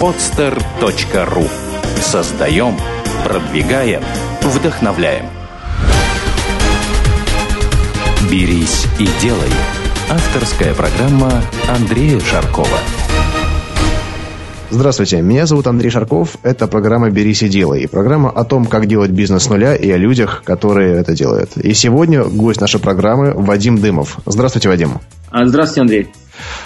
podster.ru Создаем, продвигаем, вдохновляем. «Берись и делай» – авторская программа Андрея Шаркова. Здравствуйте, меня зовут Андрей Шарков. Это программа «Берись и делай». Программа о том, как делать бизнес с нуля и о людях, которые это делают. И сегодня гость нашей программы Вадим Дымов. Здравствуйте, Вадим. А, здравствуйте, Андрей.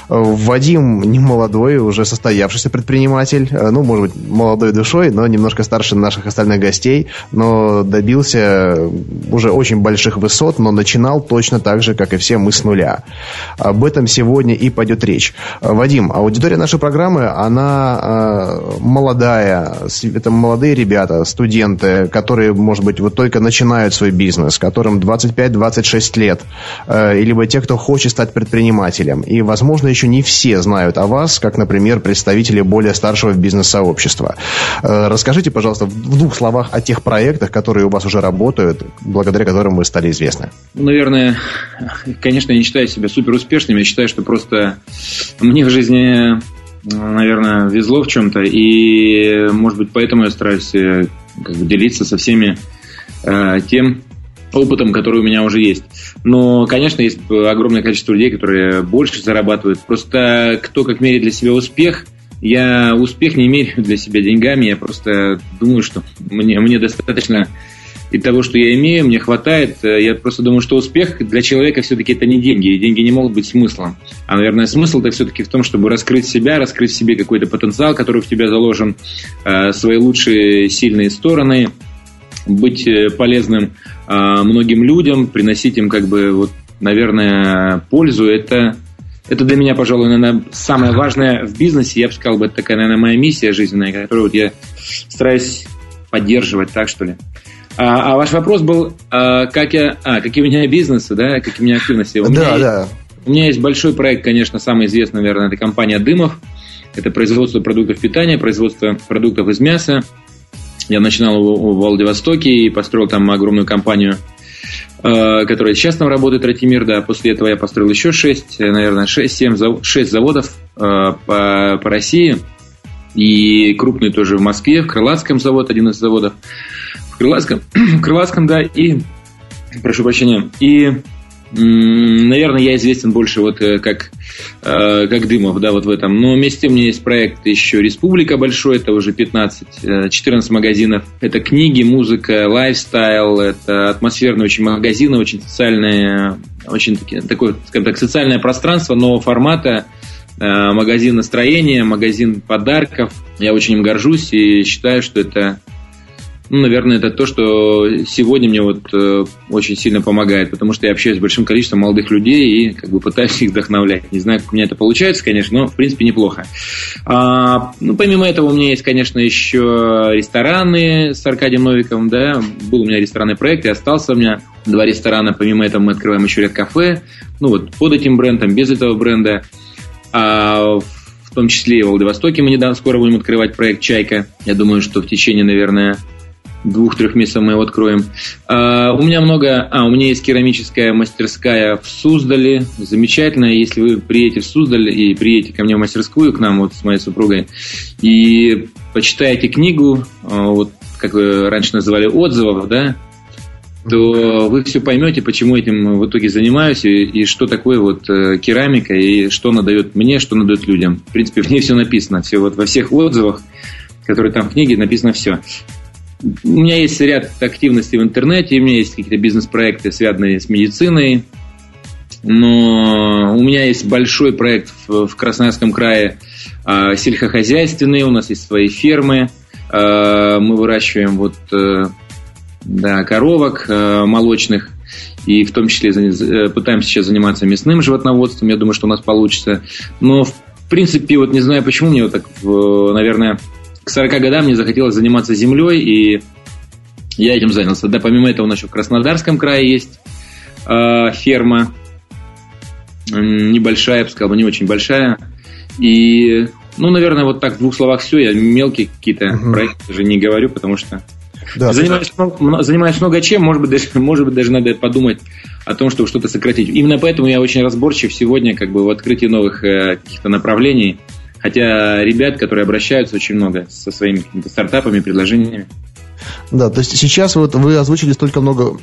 Вадим не молодой, уже состоявшийся предприниматель. Э, ну, может быть, молодой душой, но немножко старше наших остальных гостей. Но добился уже очень больших высот, но начинал точно так же, как и все мы с нуля. Об этом сегодня и пойдет речь. Вадим, аудитория нашей программы, она э, молодая. Это молодые ребята, студенты, которые, может быть, вот только начинают свой бизнес, которым 25-26 лет. Э, либо те, кто хочет стать предпринимателем. И, возможно, еще не все знают о вас, как, например, представители более старшего бизнес-сообщества. Э, расскажите, пожалуйста, в двух словах о тех проектах, которые у вас уже работают, благодаря которым вы стали известны. Ну, наверное, конечно, я не считаю себя супер успешным. Я считаю, что просто мне в жизни, наверное, везло в чем-то. И, может быть, поэтому я стараюсь э, как бы, делиться со всеми э, тем, опытом, который у меня уже есть. Но, конечно, есть огромное количество людей, которые больше зарабатывают. Просто кто как меряет для себя успех, я успех не меряю для себя деньгами, я просто думаю, что мне, мне достаточно и того, что я имею, мне хватает. Я просто думаю, что успех для человека все-таки это не деньги, и деньги не могут быть смыслом. А, наверное, смысл-то все-таки в том, чтобы раскрыть себя, раскрыть в себе какой-то потенциал, который в тебя заложен, э, свои лучшие сильные стороны, быть э, полезным а, многим людям, приносить им, как бы, вот, наверное, пользу, это, это для меня, пожалуй, наверное, самое важное в бизнесе. Я бы сказал, это такая, наверное, моя миссия жизненная, которую вот я стараюсь поддерживать, так что ли. А, а ваш вопрос был, а, как я, а, какие у меня бизнесы, да, какие у меня активности. У да, да. Есть, у меня есть большой проект, конечно, самый известный, наверное, это компания Дымов. Это производство продуктов питания, производство продуктов из мяса. Я начинал в Владивостоке и построил там огромную компанию, э, которая сейчас там работает, Ратимир, да. После этого я построил еще 6, наверное, 6-7 6 заводов э, по, по России. И крупный тоже в Москве, в Крылатском завод, один из заводов. В Крылатском, в Крылатском да, и, прошу прощения, и Наверное, я известен больше вот э, как, э, как Дымов, да, вот в этом. Но вместе у меня есть проект еще «Республика» большой, это уже 15, 14 э, магазинов. Это книги, музыка, лайфстайл, это атмосферные очень магазины, очень социальные, очень такие, такое, скажем так, социальное пространство нового формата, магазин настроения, магазин подарков. Я очень им горжусь и считаю, что это ну, наверное, это то, что сегодня мне вот э, очень сильно помогает, потому что я общаюсь с большим количеством молодых людей и как бы пытаюсь их вдохновлять. Не знаю, как у меня это получается, конечно, но в принципе неплохо. А, ну, помимо этого у меня есть, конечно, еще рестораны с Аркадием Новиковым, да, был у меня ресторанный проект и остался у меня два ресторана, помимо этого мы открываем еще ряд кафе, ну вот под этим брендом, без этого бренда. А, в том числе и в Владивостоке мы недавно скоро будем открывать проект «Чайка». Я думаю, что в течение, наверное, двух-трех месяцев мы его откроем. А, у меня много... А, у меня есть керамическая мастерская в Суздале. Замечательно. Если вы приедете в Суздаль и приедете ко мне в мастерскую, к нам вот с моей супругой, и почитаете книгу, а, вот как раньше называли, отзывов, да, то вы все поймете, почему этим в итоге занимаюсь и, и что такое вот э, керамика и что она дает мне, что она дает людям. В принципе, в ней все написано, все вот во всех отзывах, которые там в книге, написано все. У меня есть ряд активностей в интернете, у меня есть какие-то бизнес-проекты, связанные с медициной, но у меня есть большой проект в, Красноярском крае э, сельскохозяйственный, у нас есть свои фермы, э, мы выращиваем вот э, да, коровок э, молочных, и в том числе э, пытаемся сейчас заниматься мясным животноводством, я думаю, что у нас получится, но в принципе, вот не знаю почему, мне вот так, наверное, к 40 годам мне захотелось заниматься землей, и я этим занялся. Да, помимо этого у нас еще в Краснодарском крае есть э, ферма, небольшая, я бы сказал, не очень большая. И, ну, наверное, вот так в двух словах все. Я мелкие какие-то угу. проекты даже не говорю, потому что да, занимаюсь, много, занимаюсь много чем, может быть, даже, может быть, даже надо подумать о том, чтобы что-то сократить. Именно поэтому я очень разборчив сегодня как бы в открытии новых э, каких-то направлений Хотя ребят, которые обращаются очень много со своими стартапами, предложениями. Да, то есть сейчас вот вы озвучили столько много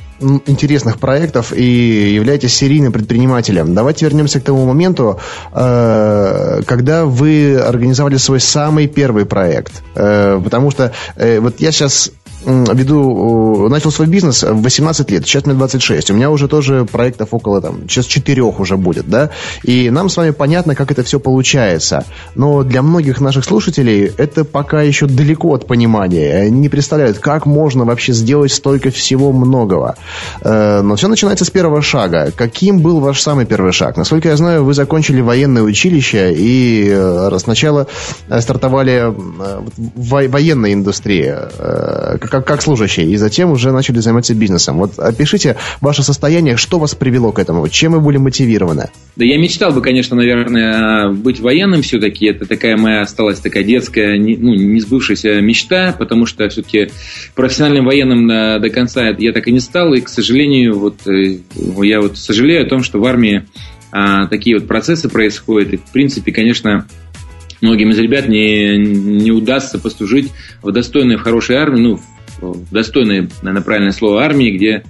интересных проектов и являетесь серийным предпринимателем. Давайте вернемся к тому моменту, э, когда вы организовали свой самый первый проект. Э, потому что э, вот я сейчас веду, начал свой бизнес в 18 лет, сейчас мне 26. У меня уже тоже проектов около, там, сейчас четырех уже будет, да? И нам с вами понятно, как это все получается. Но для многих наших слушателей это пока еще далеко от понимания. Они не представляют, как можно вообще сделать столько всего многого. Э, но все начинается с первого шага. Каким был ваш самый первый шаг? Насколько я знаю, вы закончили военное училище и э, сначала э, стартовали в военной индустрии как, как служащие, и затем уже начали заниматься бизнесом. Вот опишите ваше состояние, что вас привело к этому, чем вы были мотивированы? Да я мечтал бы, конечно, наверное, быть военным все-таки. Это такая моя осталась такая детская, ну, не сбывшаяся мечта, потому что все-таки профессиональным военным до, до конца я так и не стал. И, к сожалению, вот э, я вот сожалею о том, что в армии а, такие вот процессы происходят. И, в принципе, конечно, многим из ребят не, не удастся послужить в достойной, в хорошей армии, ну, достойной, наверное, правильное слово, армии, где,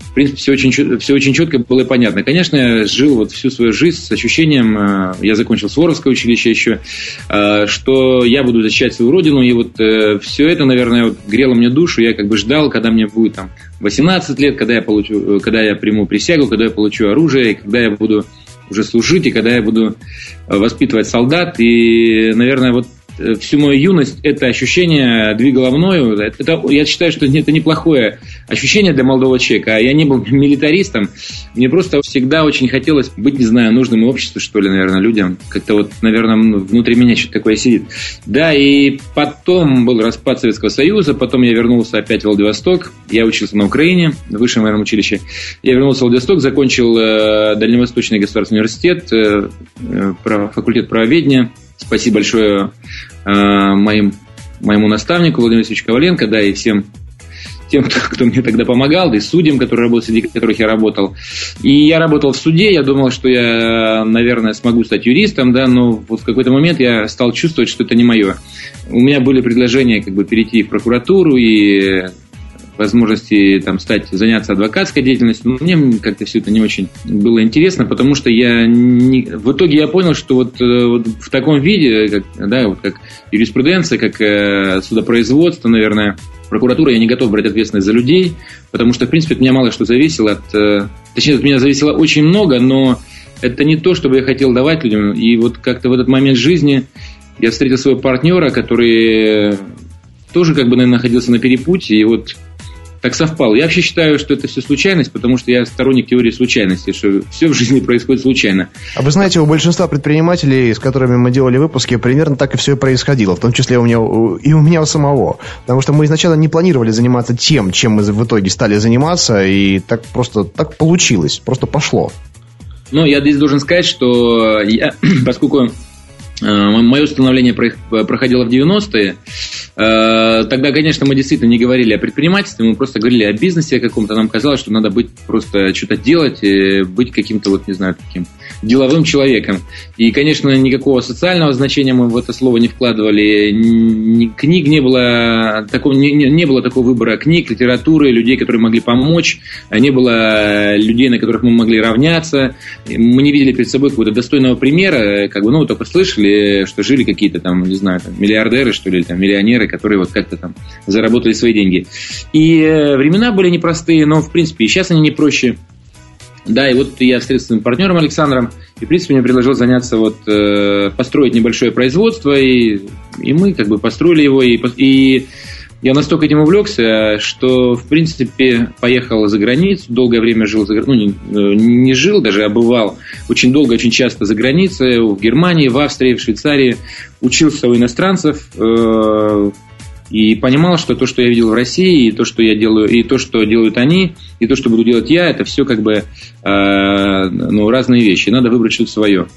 в принципе, все очень, все очень четко было понятно. Конечно, я жил вот всю свою жизнь с ощущением, э, я закончил Суворовское училище еще, э, что я буду защищать свою родину, и вот э, все это, наверное, вот грело мне душу, я как бы ждал, когда мне будет там 18 лет, когда я, получу, когда я приму присягу, когда я получу оружие, и когда я буду уже служить, и когда я буду воспитывать солдат. И, наверное, вот всю мою юность это ощущение двигало мною. Это, я считаю, что это неплохое ощущение для молодого человека. А я не был милитаристом. Мне просто всегда очень хотелось быть, не знаю, нужным обществу, что ли, наверное, людям. Как-то вот, наверное, внутри меня что-то такое сидит. Да, и потом был распад Советского Союза, потом я вернулся опять в Владивосток. Я учился на Украине, в высшем военном училище. Я вернулся в Владивосток, закончил э, Дальневосточный государственный университет, э, э, факультет правоведения. Спасибо большое э, моим, моему наставнику Владимиру Васильевичу Коваленко, да, и всем тем, кто, кто мне тогда помогал, да и судьям, которые работали, среди которых я работал. И я работал в суде, я думал, что я, наверное, смогу стать юристом, да, но вот в какой-то момент я стал чувствовать, что это не мое. У меня были предложения как бы перейти в прокуратуру и возможности там, стать, заняться адвокатской деятельностью. Но мне как-то все это не очень было интересно, потому что я не... в итоге я понял, что вот, э, вот в таком виде, как, да, вот как юриспруденция, как э, судопроизводство, наверное, прокуратура, я не готов брать ответственность за людей, потому что, в принципе, от меня мало что зависело. От, э, точнее, от меня зависело очень много, но это не то, что бы я хотел давать людям. И вот как-то в этот момент жизни я встретил своего партнера, который тоже как бы, наверное, находился на перепутье, и вот так совпало. Я вообще считаю, что это все случайность, потому что я сторонник теории случайности, что все в жизни происходит случайно. А вы знаете, у большинства предпринимателей, с которыми мы делали выпуски, примерно так и все и происходило, в том числе у меня, и у меня у самого. Потому что мы изначально не планировали заниматься тем, чем мы в итоге стали заниматься, и так просто так получилось, просто пошло. Ну, я здесь должен сказать, что я, поскольку Мое становление проходило в 90-е. Э, тогда, конечно, мы действительно не говорили о предпринимательстве, мы просто говорили о бизнесе каком-то. Нам казалось, что надо быть просто что-то делать, быть каким-то, вот не знаю, таким деловым человеком. И, конечно, никакого социального значения мы в это слово не вкладывали. Ни, книг не было, такого, не, не было такого выбора книг, литературы, людей, которые могли помочь. Не было людей, на которых мы могли равняться. Мы не видели перед собой какого-то достойного примера. Как бы, ну, только слышали, что жили какие-то там, не знаю, там, миллиардеры, что ли, или там, миллионеры, которые вот как-то там заработали свои деньги. И э, времена были непростые, но, в принципе, и сейчас они не проще. Да, и вот я встретился с своим партнером Александром, и, в принципе, мне предложил заняться, вот, э, построить небольшое производство, и, и мы как бы построили его, и, и я настолько этим увлекся, что, в принципе, поехал за границу, долгое время жил за границей, ну, не, не жил даже, а бывал очень долго, очень часто за границей, в Германии, в Австрии, в Швейцарии, учился у иностранцев, э, и понимал, что то, что я видел в России, и то, что я делаю, и то, что делают они, и то, что буду делать я, это все как бы э, ну, разные вещи. Надо выбрать что-то свое.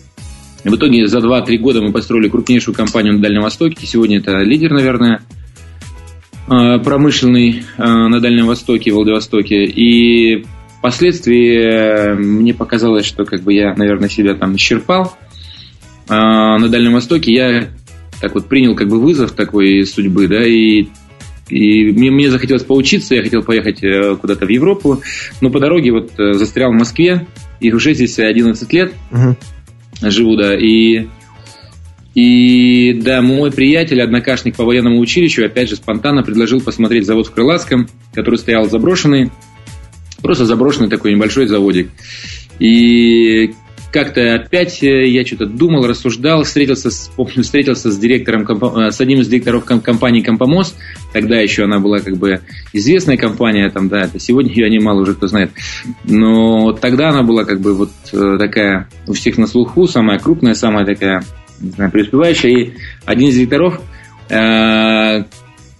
В итоге за 2-3 года мы построили крупнейшую компанию на Дальнем Востоке. Сегодня это лидер, наверное, э, промышленный э, на Дальнем Востоке, в Владивостоке. И впоследствии мне показалось, что как бы я, наверное, себя там исчерпал. а, на Дальнем Востоке, я так вот принял как бы вызов такой судьбы, да, и и мне, мне захотелось поучиться, я хотел поехать э, куда-то в Европу, но по дороге вот э, застрял в Москве, и уже здесь 11 лет угу. живу, да, и и да, мой приятель, однокашник по военному училищу, опять же, спонтанно предложил посмотреть завод в Крылатском, который стоял заброшенный. Просто заброшенный такой небольшой заводик. И как-то опять э, я что-то думал, рассуждал, встретился с, помню, встретился с директором, э, с одним из директоров компании Компомост. Тогда еще она была как бы известная компания, там, да, это сегодня ее немало уже кто знает. Но тогда она была как бы вот э, такая у всех на слуху, самая крупная, самая такая не знаю, преуспевающая. И один из директоров э,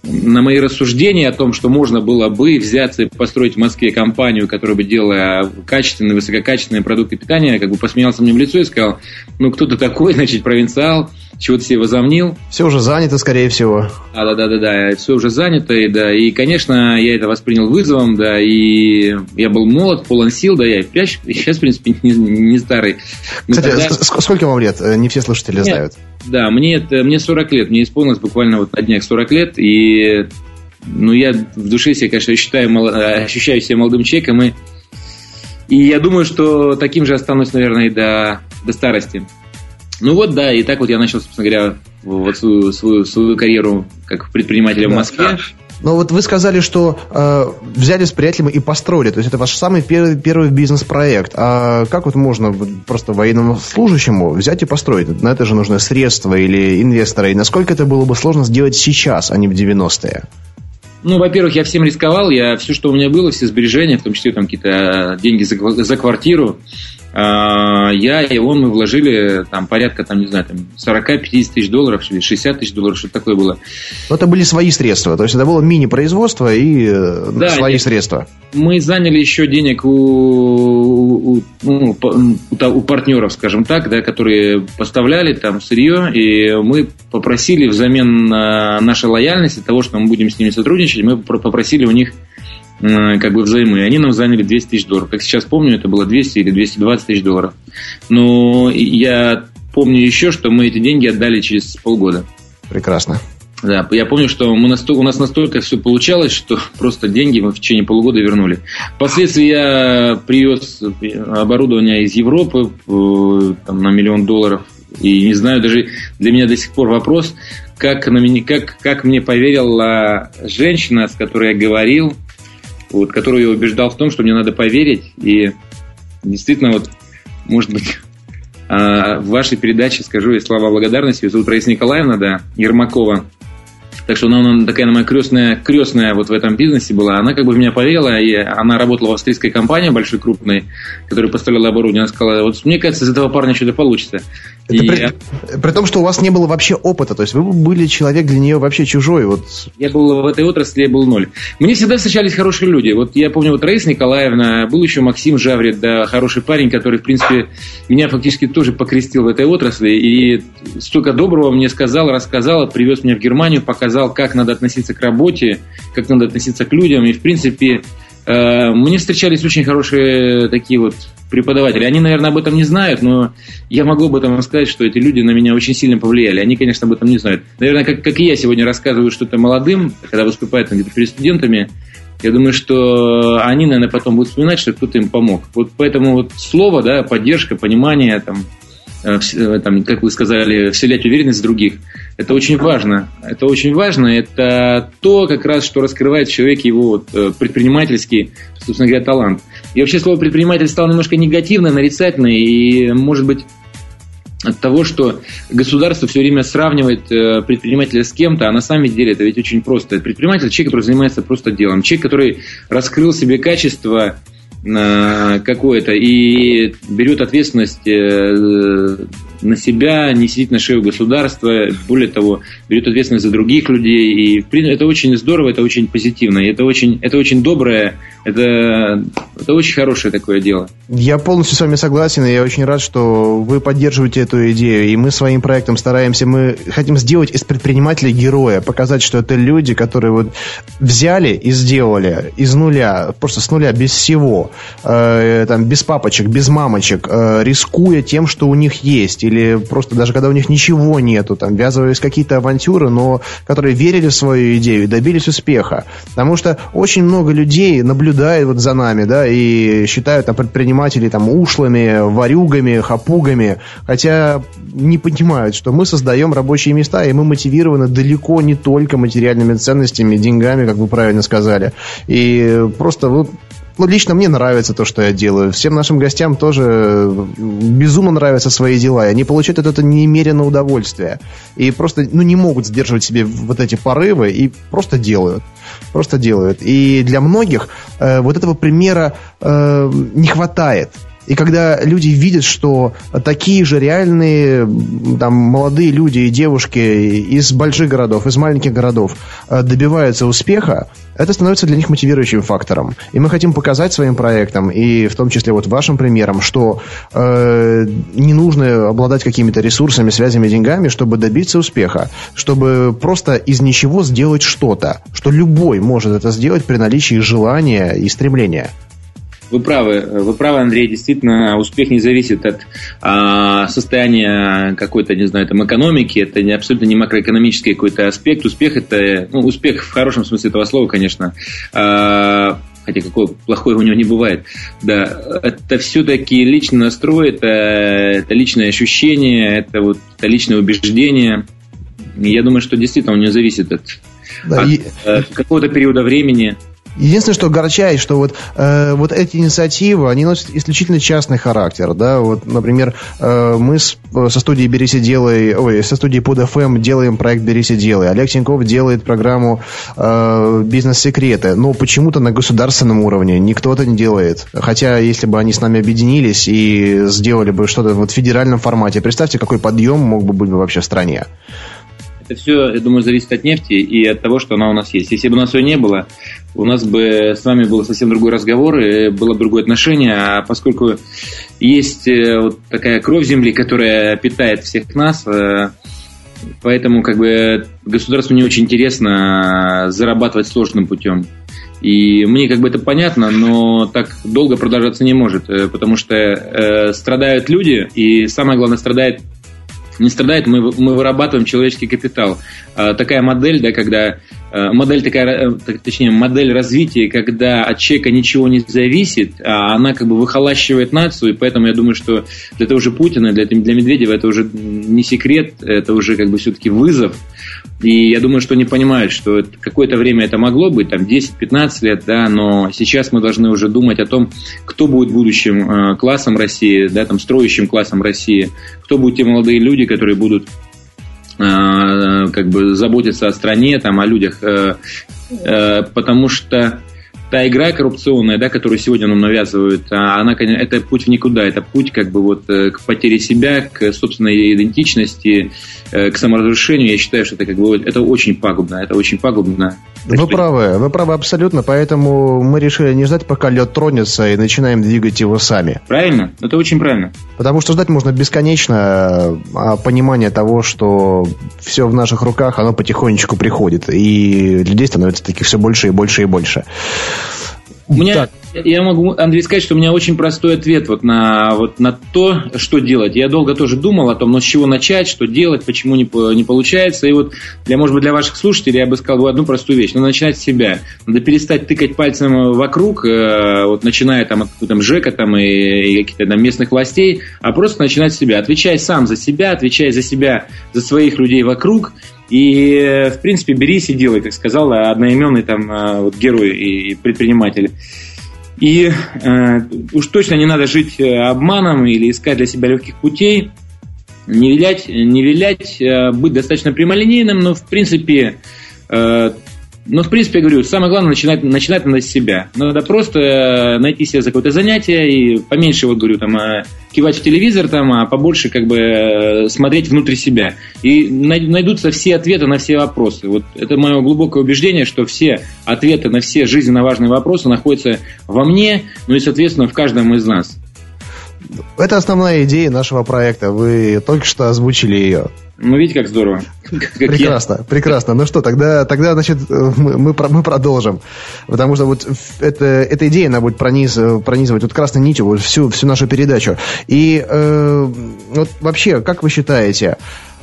на мои рассуждения о том, что можно было бы взяться и построить в Москве компанию, которая бы делала качественные, высококачественные продукты питания, как бы посмеялся мне в лицо и сказал, ну кто ты такой, значит, провинциал, чего ты себе возомнил. Все уже занято, скорее всего. Да, да, да, да, да, все уже занято, и, да, и, конечно, я это воспринял вызовом, да, и я был молод, полон сил, да, я и сейчас, в принципе, не, не старый. Но Кстати, тогда... сколько вам лет? Не все слушатели Нет, знают. Да, мне, это, мне 40 лет, мне исполнилось буквально вот на днях 40 лет, и ну, я в душе себя, конечно, считаю, ощущаю себя молодым человеком, и, и я думаю, что таким же останусь, наверное, и до, до старости. Ну вот, да, и так вот я начал, собственно говоря, вот свою, свою, свою карьеру как предпринимателя да, в Москве. Но вот вы сказали, что э, взяли с приятелем и построили. То есть это ваш самый первый, первый бизнес-проект. А как вот можно просто военному служащему взять и построить? На это же нужны средства или инвесторы. И насколько это было бы сложно сделать сейчас, а не в 90-е? Ну, во-первых, я всем рисковал. Я все, что у меня было, все сбережения, в том числе там какие-то деньги за, за квартиру, а, я и он мы вложили там порядка, там, не знаю, там 40-50 тысяч долларов, 60 тысяч долларов, что такое было. Но это были свои средства, то есть это было мини-производство и э, да, свои нет, средства. Мы заняли еще денег у, у, ну, у, у партнеров, скажем так, да, которые поставляли там сырье, и мы попросили взамен на нашей лояльности того, что мы будем с ними сотрудничать, мы попросили у них как бы взаймы. Они нам заняли 200 тысяч долларов. Как сейчас помню, это было 200 или 220 тысяч долларов. Но я помню еще, что мы эти деньги отдали через полгода. Прекрасно. Да, я помню, что мы настолько, у нас настолько все получалось, что просто деньги мы в течение полугода вернули. Впоследствии я привез оборудование из Европы э, там, на миллион долларов. И не знаю, даже для меня до сих пор вопрос, как, на меня, как, как мне поверила женщина, с которой я говорил, вот, который я убеждал в том, что мне надо поверить. И действительно, вот, может быть, а, в вашей передаче скажу я слова благодарности. Зовут Раиса Николаевна, да, Ермакова. Так что она, она такая моя крестная, крестная вот в этом бизнесе была. Она как бы в меня поверила, и она работала в австрийской компании большой, крупной, которая поставляла оборудование. Она сказала, вот мне кажется, из этого парня что-то получится. Это и... при, при том, что у вас не было вообще опыта, то есть вы были человек для нее вообще чужой. Вот. Я был в этой отрасли, я был ноль. Мне всегда встречались хорошие люди. Вот я помню, вот Раиса Николаевна, был еще Максим Жаврит, да, хороший парень, который, в принципе, меня фактически тоже покрестил в этой отрасли. И столько доброго мне сказал, рассказал, привез меня в Германию, показал показал, как надо относиться к работе, как надо относиться к людям. И, в принципе, э, мне встречались очень хорошие такие вот преподаватели. Они, наверное, об этом не знают, но я могу об этом рассказать, что эти люди на меня очень сильно повлияли. Они, конечно, об этом не знают. Наверное, как, как и я сегодня рассказываю что-то молодым, когда выступают где-то перед студентами, я думаю, что они, наверное, потом будут вспоминать, что кто-то им помог. Вот поэтому вот слово, да, поддержка, понимание, там, Э, э, там, как вы сказали, вселять уверенность в других. Это очень важно. Это очень важно. Это то, как раз, что раскрывает в человеке его вот, э, предпринимательский, собственно говоря, талант. И вообще слово предприниматель стало немножко негативно, нарицательно, и, может быть, от того, что государство все время сравнивает предпринимателя с кем-то, а на самом деле это ведь очень просто. Предприниматель – человек, который занимается просто делом. Человек, который раскрыл себе качество какое-то и берет ответственность э, на себя, не сидит на шею государства, более того, берет ответственность за других людей. И это очень здорово, это очень позитивно, это очень, это очень доброе, это, это очень хорошее такое дело. Я полностью с вами согласен, и я очень рад, что вы поддерживаете эту идею, и мы своим проектом стараемся, мы хотим сделать из предпринимателя героя, показать, что это люди, которые вот взяли и сделали из нуля, просто с нуля, без всего, э, там, без папочек, без мамочек, э, рискуя тем, что у них есть, или просто даже когда у них ничего нету, там, ввязывались какие-то авантюры, но которые верили в свою идею и добились успеха. Потому что очень много людей наблюдает вот за нами, да, и считают там предпринимателей там ушлыми, варюгами, хапугами, хотя не понимают, что мы создаем рабочие места, и мы мотивированы далеко не только материальными ценностями, деньгами, как вы правильно сказали. И просто вот ну, лично мне нравится то, что я делаю. Всем нашим гостям тоже безумно нравятся свои дела. И они получают от этого немерено удовольствие. И просто, ну, не могут сдерживать себе вот эти порывы и просто делают. Просто делают. И для многих э, вот этого примера э, не хватает. И когда люди видят, что такие же реальные там, молодые люди и девушки из больших городов, из маленьких городов э, добиваются успеха, это становится для них мотивирующим фактором. И мы хотим показать своим проектам, и в том числе вот вашим примером, что э, не нужно обладать какими-то ресурсами, связями, деньгами, чтобы добиться успеха, чтобы просто из ничего сделать что-то, что любой может это сделать при наличии желания и стремления. Вы правы, вы правы, Андрей. Действительно, успех не зависит от а, состояния какой-то, не знаю, там экономики. Это не, абсолютно не макроэкономический какой-то аспект. Успех это, ну, успех в хорошем смысле этого слова, конечно. А, хотя какой плохой у него не бывает. Да, это все-таки личный настрой, это, это личное ощущение, это вот это личное убеждение. Я думаю, что действительно он не зависит от, да, от, и... от какого-то периода времени. Единственное, что огорчает, что вот, э, вот эти инициативы, они носят исключительно частный характер, да, вот, например, э, мы с, со студией «Берись и делай», ой, со студией под FM делаем проект «Берись и делай», Олег Тиньков делает программу э, «Бизнес-секреты», но почему-то на государственном уровне никто это не делает, хотя если бы они с нами объединились и сделали бы что-то вот в федеральном формате, представьте, какой подъем мог бы быть вообще в стране. Это все, я думаю, зависит от нефти и от того, что она у нас есть. Если бы у нас ее не было, у нас бы с вами был совсем другой разговор, и было бы другое отношение. А поскольку есть э, вот такая кровь земли, которая питает всех нас, э, поэтому как бы государству не очень интересно зарабатывать сложным путем. И мне как бы это понятно, но так долго продолжаться не может, э, потому что э, страдают люди, и самое главное, страдает не страдает, мы, мы вырабатываем человеческий капитал. А, такая модель, да, когда а, модель такая, э, точнее, модель развития, когда от человека ничего не зависит, а она как бы выхолащивает нацию, и поэтому я думаю, что для того же Путина, для, для Медведева это уже не секрет, это уже как бы все-таки вызов. И я думаю, что они понимают, что какое-то время это могло быть, там 10-15 лет, да, но сейчас мы должны уже думать о том, кто будет будущим э, классом России, да, там, строящим классом России, кто будут те молодые люди, которые будут э, как бы заботиться о стране, там, о людях, э, потому что та игра коррупционная, да, которую сегодня нам навязывают, а она, это путь в никуда, это путь как бы вот к потере себя, к собственной идентичности, Э, к саморазрушению, я считаю, что это как бы это очень пагубно, это очень пагубно. Вы что... правы, вы правы абсолютно, поэтому мы решили не ждать, пока лед тронется, и начинаем двигать его сами. Правильно, это очень правильно. Потому что ждать можно бесконечно, а понимание того, что все в наших руках, оно потихонечку приходит, и людей становится таких все больше и больше и больше. У меня, так. я могу, Андрей, сказать, что у меня очень простой ответ вот на, вот на то, что делать. Я долго тоже думал о том, ну, с чего начать, что делать, почему не, не получается. И вот, для, может быть, для ваших слушателей я бы сказал одну простую вещь. Надо начинать с себя. Надо перестать тыкать пальцем вокруг, э, вот начиная там от там, ЖЭКа там, и, и каких-то там местных властей, а просто начинать с себя. Отвечай сам за себя, отвечай за себя, за своих людей вокруг, и, в принципе, берись и делай, как сказал одноименный там э, вот, герой и предприниматель. И э, уж точно не надо жить э, обманом или искать для себя легких путей. Не вилять, не вилять э, быть достаточно прямолинейным, но, в принципе, но, в принципе, я говорю, самое главное начинать, начинать надо с себя. Надо просто э, найти себе какое-то занятие и поменьше, вот говорю, там, э, кивать в телевизор, там, а побольше как бы э, смотреть внутрь себя. И найдутся все ответы на все вопросы. Вот это мое глубокое убеждение, что все ответы на все жизненно важные вопросы находятся во мне, ну и, соответственно, в каждом из нас. Это основная идея нашего проекта. Вы только что озвучили ее. Ну, видите, как здорово. прекрасно, я. прекрасно. Ну что, тогда, тогда значит, мы, мы, мы продолжим. Потому что вот это, эта идея, она будет прониз, пронизывать вот красной нитью вот всю, всю нашу передачу. И э, вот вообще, как вы считаете,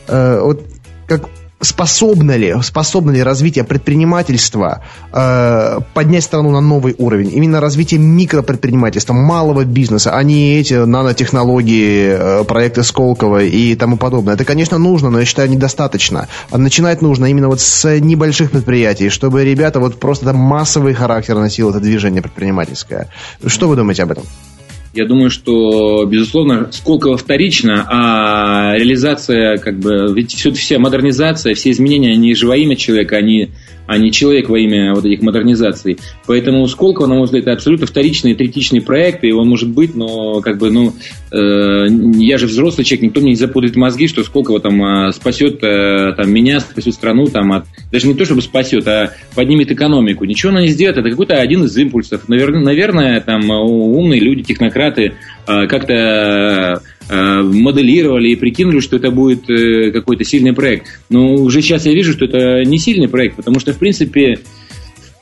э, вот как способно ли, способно ли развитие предпринимательства э, поднять страну на новый уровень? Именно развитие микропредпринимательства, малого бизнеса, а не эти нанотехнологии, э, проекты Сколково и тому подобное. Это, конечно, нужно, но я считаю, недостаточно. А начинать нужно именно вот с небольших предприятий, чтобы ребята вот просто там массовый характер носило это движение предпринимательское. Что вы думаете об этом? Я думаю, что, безусловно, Сколково вторично, а реализация, как бы, ведь все, вся модернизация, все изменения, они же во имя человека, они а не человек во имя вот этих модернизаций. Поэтому Сколково, на мой взгляд, это абсолютно вторичный, третичный проект, и он может быть, но как бы, ну, э, я же взрослый человек, никто мне не запутает мозги, что Сколково там э, спасет э, там, меня, спасет страну, там, от, даже не то, чтобы спасет, а поднимет экономику. Ничего она не сделает, это какой-то один из импульсов. Наверное, наверное там умные люди, технократы э, как-то моделировали и прикинули, что это будет э, какой-то сильный проект. Но уже сейчас я вижу, что это не сильный проект, потому что, в принципе,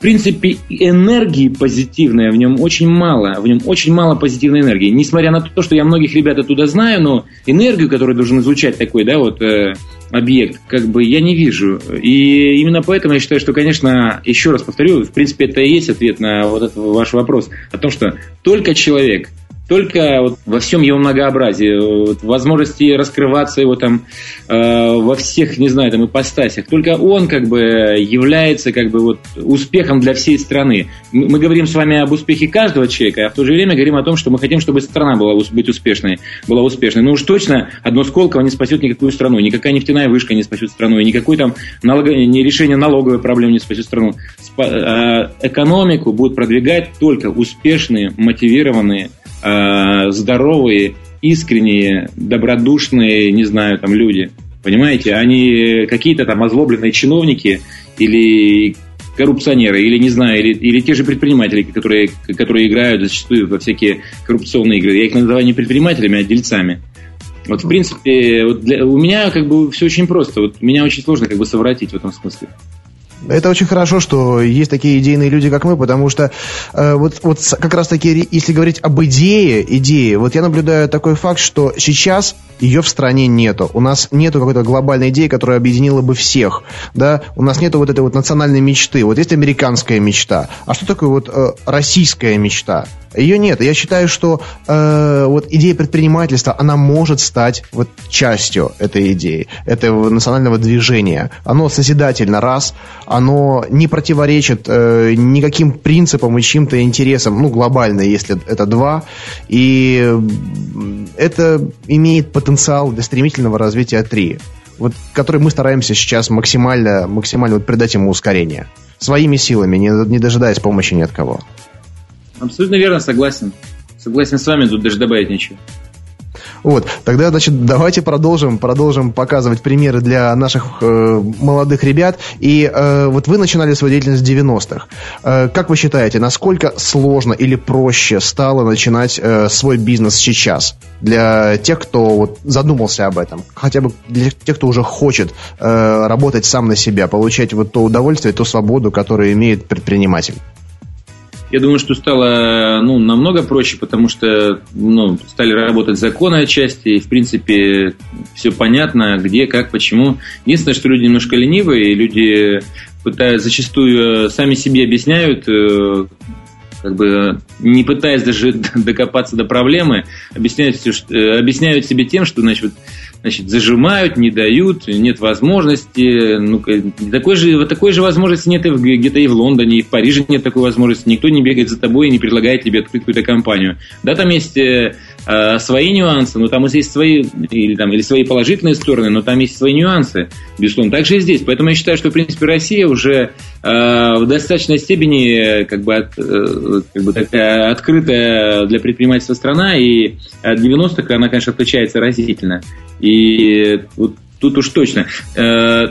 в принципе, энергии позитивной в нем очень мало. В нем очень мало позитивной энергии. Несмотря на то, что я многих ребят оттуда знаю, но энергию, которую должен изучать такой, да, вот э, объект, как бы я не вижу. И именно поэтому я считаю, что, конечно, еще раз повторю, в принципе, это и есть ответ на вот этот ваш вопрос о том, что только человек – только вот во всем его многообразии, вот возможности раскрываться его там э, во всех, не знаю, там ипостасях. Только он как бы является как бы вот успехом для всей страны. Мы, мы говорим с вами об успехе каждого человека, а в то же время говорим о том, что мы хотим, чтобы страна была быть успешной, была успешной. Но уж точно одно Сколково не спасет никакую страну, никакая нефтяная вышка не спасет страну, и никакой там налог... не решение налоговой проблемы не спасет страну. Спа... Э, экономику будут продвигать только успешные, мотивированные э, здоровые, искренние, добродушные, не знаю, там люди. Понимаете, они какие-то там озлобленные чиновники или коррупционеры, или не знаю, или, или те же предприниматели, которые, которые играют зачастую во всякие коррупционные игры. Я их называю не предпринимателями, а дельцами. Вот, в принципе, вот для, у меня как бы все очень просто. Вот меня очень сложно как бы совратить в этом смысле. Это очень хорошо, что есть такие идейные люди, как мы, потому что э, вот, вот как раз таки, если говорить об идее, идее, вот я наблюдаю такой факт, что сейчас ее в стране нету. У нас нету какой-то глобальной идеи, которая объединила бы всех. Да? У нас нету вот этой вот национальной мечты. Вот есть американская мечта. А что такое вот э, российская мечта? Ее нет. Я считаю, что э, вот идея предпринимательства, она может стать вот частью этой идеи, этого национального движения. Оно созидательно, раз, оно не противоречит э, никаким принципам и чьим-то интересам, ну, глобально, если это два, и это имеет потенциал для стремительного развития три, вот, который мы стараемся сейчас максимально, максимально вот придать ему ускорение. Своими силами, не, не дожидаясь помощи ни от кого. Абсолютно верно, согласен. Согласен с вами, тут даже добавить нечего. Вот, тогда, значит, давайте продолжим, продолжим показывать примеры для наших э, молодых ребят. И э, вот вы начинали свою деятельность в 90-х. Э, как вы считаете, насколько сложно или проще стало начинать э, свой бизнес сейчас? Для тех, кто вот задумался об этом. Хотя бы для тех, кто уже хочет э, работать сам на себя, получать вот то удовольствие, ту свободу, которую имеет предприниматель. Я думаю, что стало ну, намного проще, потому что ну, стали работать законы отчасти, и, в принципе, все понятно, где, как, почему. Единственное, что люди немножко ленивые, люди пытаются, зачастую э, сами себе объясняют, э, как бы не пытаясь даже докопаться до проблемы, объясняют, э, объясняют себе тем, что значит, значит, зажимают, не дают, нет возможности. Ну, такой же, такой же возможности нет и где-то и в Лондоне, и в Париже нет такой возможности. Никто не бегает за тобой и не предлагает тебе открыть какую-то компанию. Да, там есть э, свои нюансы, но там есть свои, или, там, или свои положительные стороны, но там есть свои нюансы, безусловно. Так же и здесь. Поэтому я считаю, что, в принципе, Россия уже э, в достаточной степени как бы, от, э, как бы такая открытая для предпринимательства страна, и от 90-х она, конечно, отличается разительно. И вот тут уж точно. Э,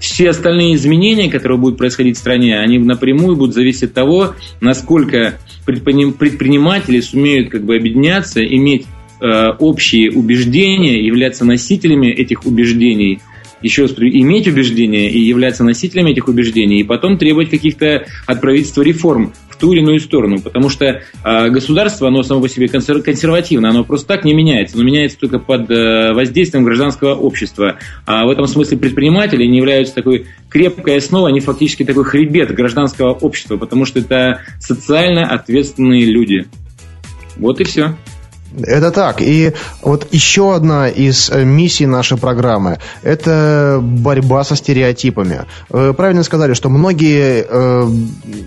все остальные изменения, которые будут происходить в стране, они напрямую будут зависеть от того, насколько предприниматели сумеют как бы объединяться, иметь э, общие убеждения, являться носителями этих убеждений, еще раз иметь убеждения и являться носителями этих убеждений, и потом требовать каких-то от правительства реформ в ту или иную сторону. Потому что э, государство, оно само по себе консер- консервативно, оно просто так не меняется. Оно меняется только под э, воздействием гражданского общества. А в этом смысле предприниматели не являются такой крепкой основой, они фактически такой хребет гражданского общества, потому что это социально ответственные люди. Вот и все. Это так. И вот еще одна из э, миссий нашей программы – это борьба со стереотипами. Вы правильно сказали, что многие э,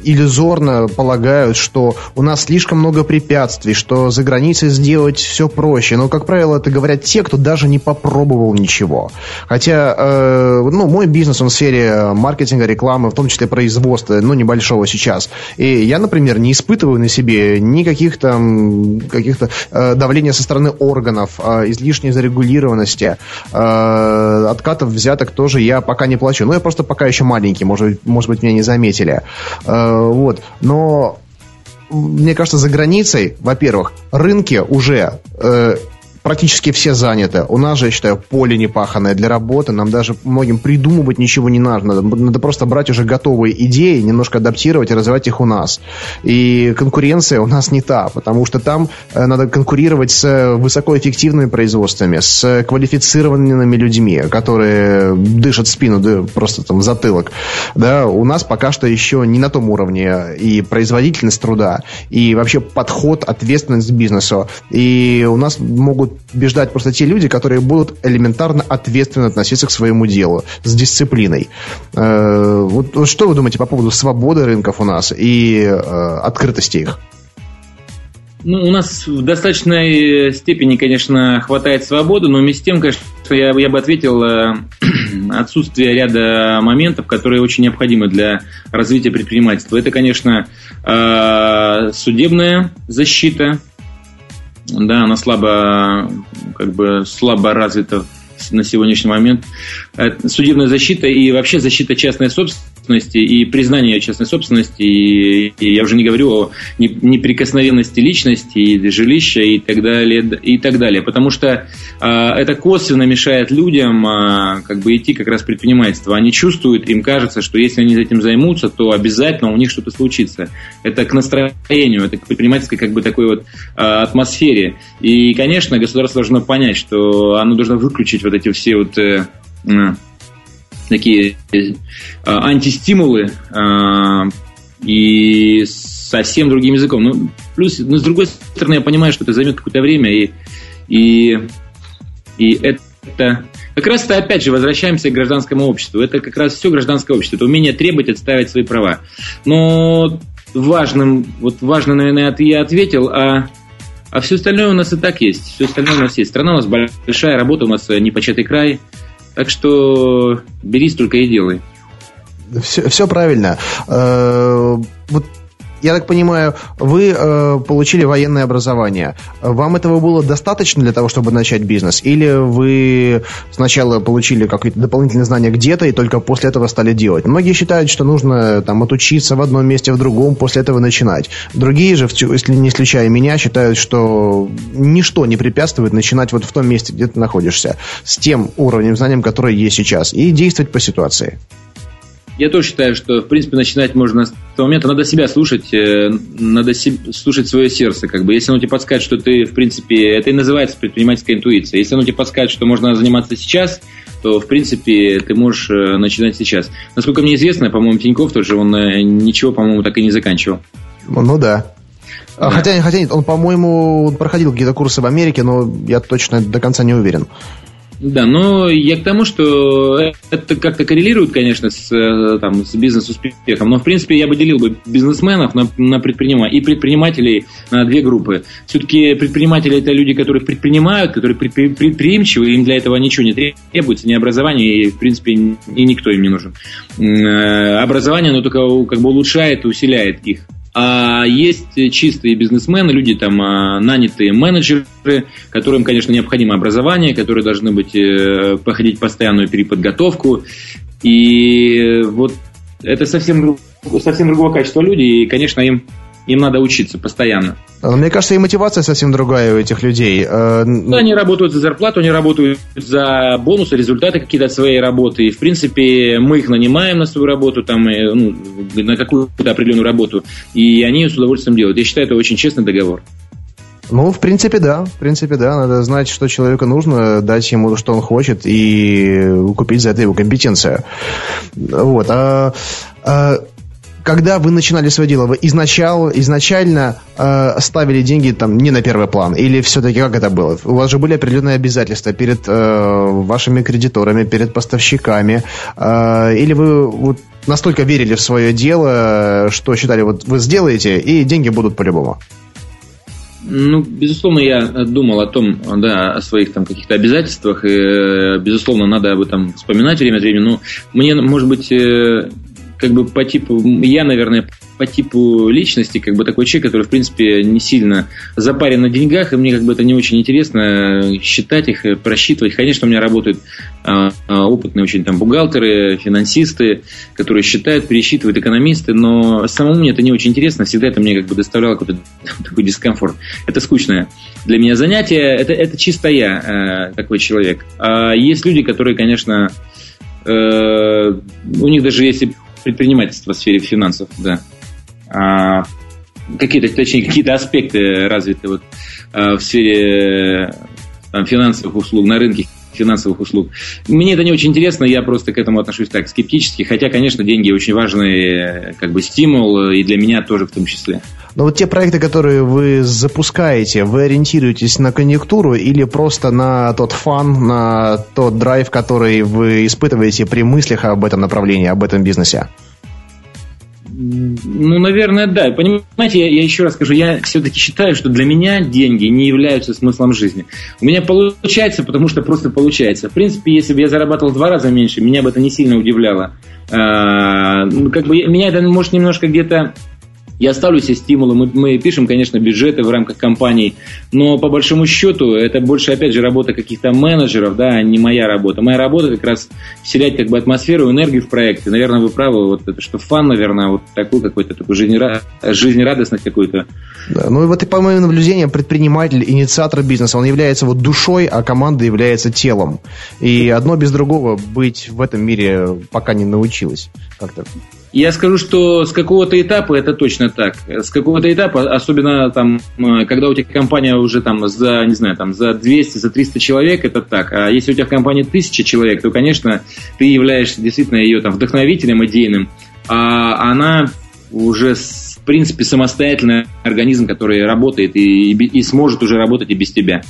иллюзорно полагают, что у нас слишком много препятствий, что за границей сделать все проще. Но, как правило, это говорят те, кто даже не попробовал ничего. Хотя, э, ну, мой бизнес, он в сфере маркетинга, рекламы, в том числе производства, ну, небольшого сейчас. И я, например, не испытываю на себе никаких там каких-то э, давление со стороны органов, э, излишней зарегулированности, э, откатов взяток тоже я пока не плачу. Ну, я просто пока еще маленький, может, может быть, меня не заметили. Э, вот. Но мне кажется, за границей, во-первых, рынки уже практически все заняты. У нас же, я считаю, поле непаханное для работы. Нам даже многим придумывать ничего не надо. Надо, надо просто брать уже готовые идеи, немножко адаптировать и развивать их у нас. И конкуренция у нас не та, потому что там э, надо конкурировать с высокоэффективными производствами, с квалифицированными людьми, которые дышат спину, да, просто там затылок. Да, у нас пока что еще не на том уровне и производительность труда, и вообще подход, ответственность к бизнесу. И у нас могут будут беждать просто те люди, которые будут элементарно ответственно относиться к своему делу, с дисциплиной. Э, вот, вот что вы думаете по поводу свободы рынков у нас и э, открытости их? Ну, у нас в достаточной степени, конечно, хватает свободы, но вместе с тем, конечно, я, я бы ответил э, отсутствие ряда моментов, которые очень необходимы для развития предпринимательства. Это, конечно, судебная защита, да, она слабо, как бы слабо развита на сегодняшний момент. Э, судебная защита и вообще защита частной собственности и признание частной собственности, и, и я уже не говорю о неприкосновенности личности, и жилища и так далее, и так далее, потому что э, это косвенно мешает людям э, как бы идти как раз в предпринимательство. Они чувствуют, им кажется, что если они этим займутся, то обязательно у них что-то случится. Это к настроению, это к предпринимательской как бы такой вот э, атмосфере. И, конечно, государство должно понять, что оно должно выключить вот эти все вот э, такие э, антистимулы э, и совсем другим языком. Ну, плюс, ну, с другой стороны, я понимаю, что это займет какое-то время, и, и, и это как раз это опять же возвращаемся к гражданскому обществу. Это как раз все гражданское общество. Это умение требовать, отставить свои права. Но важным, вот важно, наверное, я ответил, а, а все остальное у нас и так есть. Все остальное у нас есть. Страна у нас большая, работа у нас непочатый край. Так что берись только и делай. Все, все правильно. Э, вот я так понимаю, вы э, получили военное образование. Вам этого было достаточно для того, чтобы начать бизнес? Или вы сначала получили какие-то дополнительные знания где-то и только после этого стали делать? Многие считают, что нужно там отучиться в одном месте, в другом, после этого начинать. Другие же, если не исключая меня, считают, что ничто не препятствует начинать вот в том месте, где ты находишься, с тем уровнем знанием, который есть сейчас, и действовать по ситуации. Я тоже считаю, что, в принципе, начинать можно с того момента. Надо себя слушать, э, надо слушать свое сердце. Как бы. Если оно тебе подскажет, что ты, в принципе, это и называется предпринимательская интуиция. Если оно тебе подскажет, что можно заниматься сейчас, то, в принципе, ты можешь э, начинать сейчас. Насколько мне известно, по-моему, Тиньков тоже, он э, ничего, по-моему, так и не заканчивал. Ну да. Да. Хотя, хотя нет, он, по-моему, проходил какие-то курсы в Америке, но я точно до конца не уверен. Да, но я к тому, что это как-то коррелирует, конечно, с, э, там, с бизнес-успехом, но, в принципе, я бы делил бы бизнесменов на, на предпринимателей и предпринимателей на две группы. Все-таки предприниматели – это люди, которые предпринимают, которые предприимчивы, им для этого ничего не требуется, ни образование, и, в принципе, и никто им не нужен. Э, образование, оно только как бы улучшает усиляет их. А есть чистые бизнесмены, люди там а, нанятые менеджеры, которым, конечно, необходимо образование, которые должны быть э, проходить постоянную переподготовку. И вот это совсем, совсем другого качества люди, и, конечно, им им надо учиться постоянно. Но мне кажется, и мотивация совсем другая у этих людей. Э, да, они работают за зарплату, они работают за бонусы, результаты какие-то от своей работы. И, в принципе, мы их нанимаем на свою работу, там, ну, на какую-то определенную работу, и они ее с удовольствием делают. Я считаю, это очень честный договор. Ну, в принципе, да. В принципе, да. Надо знать, что человеку нужно, дать ему, что он хочет, и купить за это его компетенцию. Вот. А, а когда вы начинали свое дело, вы изначал, изначально э, ставили деньги там не на первый план? Или все-таки как это было? У вас же были определенные обязательства перед э, вашими кредиторами, перед поставщиками? Э, или вы вот настолько верили в свое дело, что считали, вот вы сделаете, и деньги будут по-любому? Ну, безусловно, я думал о том, да, о своих там каких-то обязательствах, и, безусловно, надо об этом вспоминать время от времени, но мне, может быть, э, как бы по типу, я, наверное, по типу личности, как бы такой человек, который, в принципе, не сильно запарен на деньгах, и мне как бы это не очень интересно считать их, просчитывать. Конечно, у меня работают а, а, опытные очень там бухгалтеры, финансисты, которые считают, пересчитывают, экономисты, но самому мне это не очень интересно, всегда это мне как бы доставляло какой-то такой дискомфорт. Это скучное для меня занятие, это, это чисто я э, такой человек. А есть люди, которые, конечно, э, у них даже если предпринимательства в сфере финансов, да. А, какие-то, точнее, какие-то аспекты развиты вот, а, в сфере там, финансовых услуг, на рынке финансовых услуг. Мне это не очень интересно, я просто к этому отношусь так скептически, хотя, конечно, деньги очень важный как бы стимул, и для меня тоже в том числе. Но вот те проекты, которые вы запускаете, вы ориентируетесь на конъюнктуру или просто на тот фан, на тот драйв, который вы испытываете при мыслях об этом направлении, об этом бизнесе? Ну, наверное, да. Понимаете, я, я еще раз скажу, я все-таки считаю, что для меня деньги не являются смыслом жизни. У меня получается, потому что просто получается. В принципе, если бы я зарабатывал в два раза меньше, меня бы это не сильно удивляло. Ну, как бы меня это может немножко где-то я ставлю себе стимулы, мы, мы пишем, конечно, бюджеты в рамках компаний, но по большому счету это больше, опять же, работа каких-то менеджеров, да, а не моя работа. Моя работа как раз вселять как бы атмосферу, энергию в проекты. Наверное, вы правы, вот это что фан, наверное, вот такой какой-то, такой жизнера... жизнерадостность какой-то. Да, ну и вот и по моим наблюдениям, предприниматель, инициатор бизнеса, он является вот душой, а команда является телом. И одно без другого быть в этом мире пока не научилась как-то. Я скажу, что с какого-то этапа это точно так. С какого-то этапа, особенно там, э, когда у тебя компания уже там за, не знаю, там за 200, за 300 человек, это так. А если у тебя компания 1000 человек, то, конечно, ты являешься действительно ее там вдохновителем идейным, а она уже в принципе самостоятельный организм, который работает и, и, и сможет уже работать и без тебя.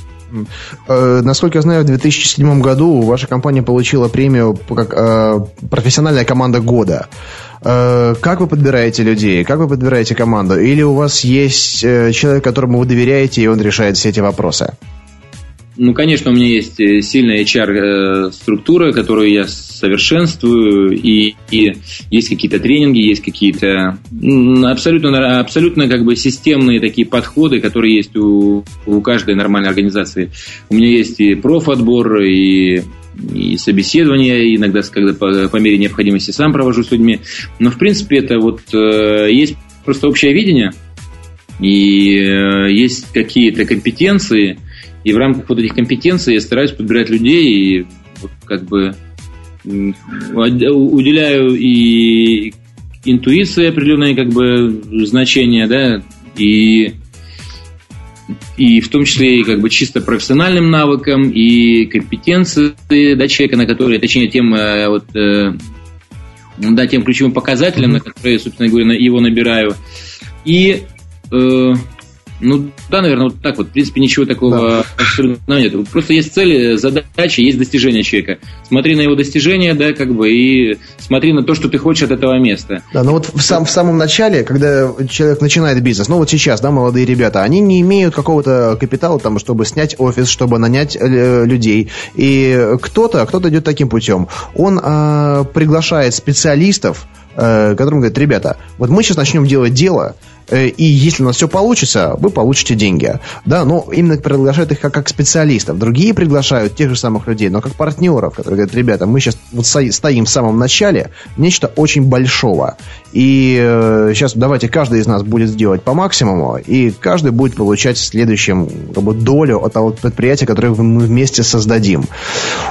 Э, насколько я знаю, в 2007 году ваша компания получила премию как э, профессиональная команда года. Э, как вы подбираете людей? Как вы подбираете команду? Или у вас есть человек, которому вы доверяете, и он решает все эти вопросы? Ну, конечно, у меня есть э, сильная HR-структура, которую я совершенствую, и, и есть какие-то тренинги, есть какие-то абсолютно, абсолютно как бы системные такие подходы, которые есть у, у каждой нормальной организации. У меня есть и профотбор, и и собеседования, иногда, когда по, по мере необходимости сам провожу с людьми. Но, в принципе, это вот э, есть просто общее видение, и э, есть какие-то компетенции, и в рамках вот этих компетенций я стараюсь подбирать людей и вот как бы уделяю и интуиции определенные как бы значения, да, и и в том числе и как бы чисто профессиональным навыкам и компетенции да, человека, на которые, точнее, тем э, вот, э, да, тем ключевым показателям, на которые, собственно говоря, его набираю. И э, ну да, наверное, вот так вот. В принципе, ничего такого да. абсолютно нет. Просто есть цели, задачи, есть достижения человека. Смотри на его достижения, да, как бы, и смотри на то, что ты хочешь от этого места. Да, но вот в, сам, в самом начале, когда человек начинает бизнес, ну вот сейчас, да, молодые ребята, они не имеют какого-то капитала, там, чтобы снять офис, чтобы нанять э, людей. И кто-то, кто-то идет таким путем. Он э, приглашает специалистов, э, которым говорит, ребята, вот мы сейчас начнем делать дело, и если у нас все получится, вы получите деньги. Да, но именно приглашают их как, как специалистов. Другие приглашают тех же самых людей, но как партнеров, которые говорят, ребята, мы сейчас вот стоим в самом начале нечто очень большого. И э, сейчас давайте каждый из нас будет сделать по максимуму, и каждый будет получать в следующем как бы, долю от того предприятия, которое мы вместе создадим.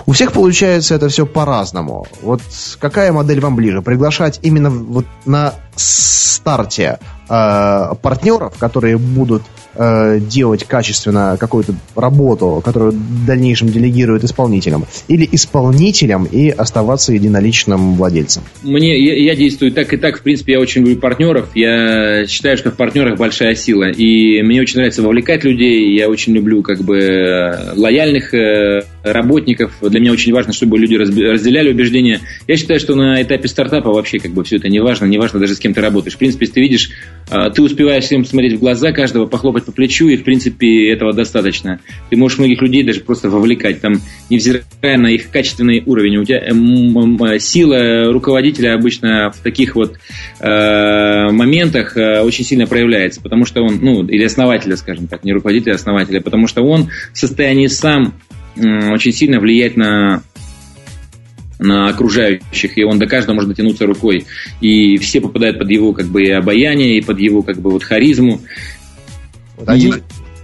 У всех получается это все по-разному. Вот какая модель вам ближе? Приглашать именно вот на старте э, партнеров, которые будут э, делать качественно какую-то работу, которую в дальнейшем делегируют исполнителям, или исполнителям и оставаться единоличным владельцем? Мне, я, я действую так и так. В принципе, я очень люблю партнеров. Я считаю, что в партнерах большая сила. И мне очень нравится вовлекать людей. Я очень люблю как бы лояльных э, работников. Для меня очень важно, чтобы люди разделяли убеждения. Я считаю, что на этапе стартапа вообще как бы все это не важно. Не важно даже с кем ты работаешь. В принципе, если ты видишь, э, ты успеваешь всем смотреть в глаза каждого, похлопать по плечу, и, в принципе, этого достаточно. Ты можешь многих людей даже просто вовлекать, там, невзирая на их качественный уровень. У тебя э, сила руководителя обычно в таких вот э, моментах э, очень сильно проявляется, потому что он, ну, или основателя, скажем так, не руководителя, а основателя, потому что он в состоянии сам э, очень сильно влиять на на окружающих, и он до каждого может дотянуться рукой. И все попадают под его как бы обаяние, и под его как бы вот харизму. Один...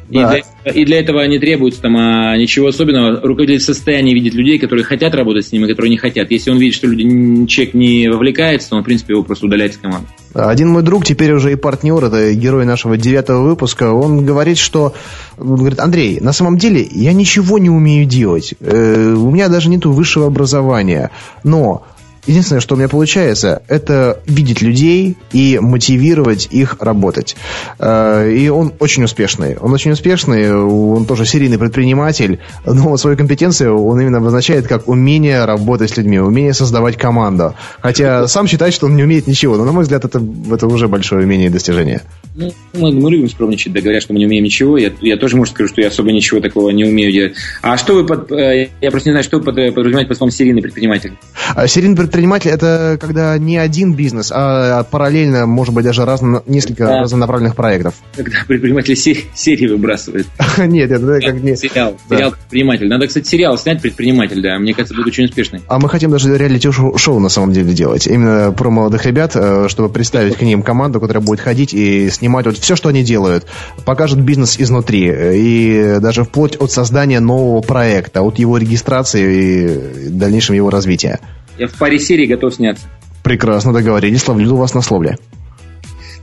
И, да. для, и для этого не требуется там а, ничего особенного. Руководитель в состоянии видеть людей, которые хотят работать с ним и которые не хотят. Если он видит, что люди, человек не вовлекается, то он, в принципе, его просто удаляет из команды. Один мой друг, теперь уже и партнер, это герой нашего девятого выпуска, он говорит, что он говорит, Андрей, на самом деле я ничего не умею делать. Э, у меня даже нету высшего образования. Но Единственное, что у меня получается, это видеть людей и мотивировать их работать. Э, и он очень успешный. Он очень успешный, он тоже серийный предприниматель, но свою компетенцию он именно обозначает как умение работать с людьми, умение создавать команду. Хотя сам считает, что он не умеет ничего, но, на мой взгляд, это, это уже большое умение и достижение. Ну, мы, любим скромничать, да, говорят, что мы не умеем ничего. Я, я тоже, может, скажу, что я особо ничего такого не умею делать. А что вы под... Э, я просто не знаю, что вы подразумеваете под словом серийный предприниматель? А серийный предприниматель предприниматель это когда не один бизнес, а параллельно, может быть, даже разно, несколько да. разнонаправленных проектов. Когда предприниматель серии выбрасывает. Нет, это как не... Сериал, сериал предприниматель. Надо, кстати, сериал снять предприниматель, да. Мне кажется, будет очень успешный. А мы хотим даже реалити-шоу на самом деле делать. Именно про молодых ребят, э, чтобы представить к ним команду, которая будет ходить и снимать вот все, что они делают. Покажет бизнес изнутри. И даже вплоть от создания нового проекта, от его регистрации и дальнейшем его развития. Я в паре серий готов сняться. Прекрасно договорились, ловлю вас на словле.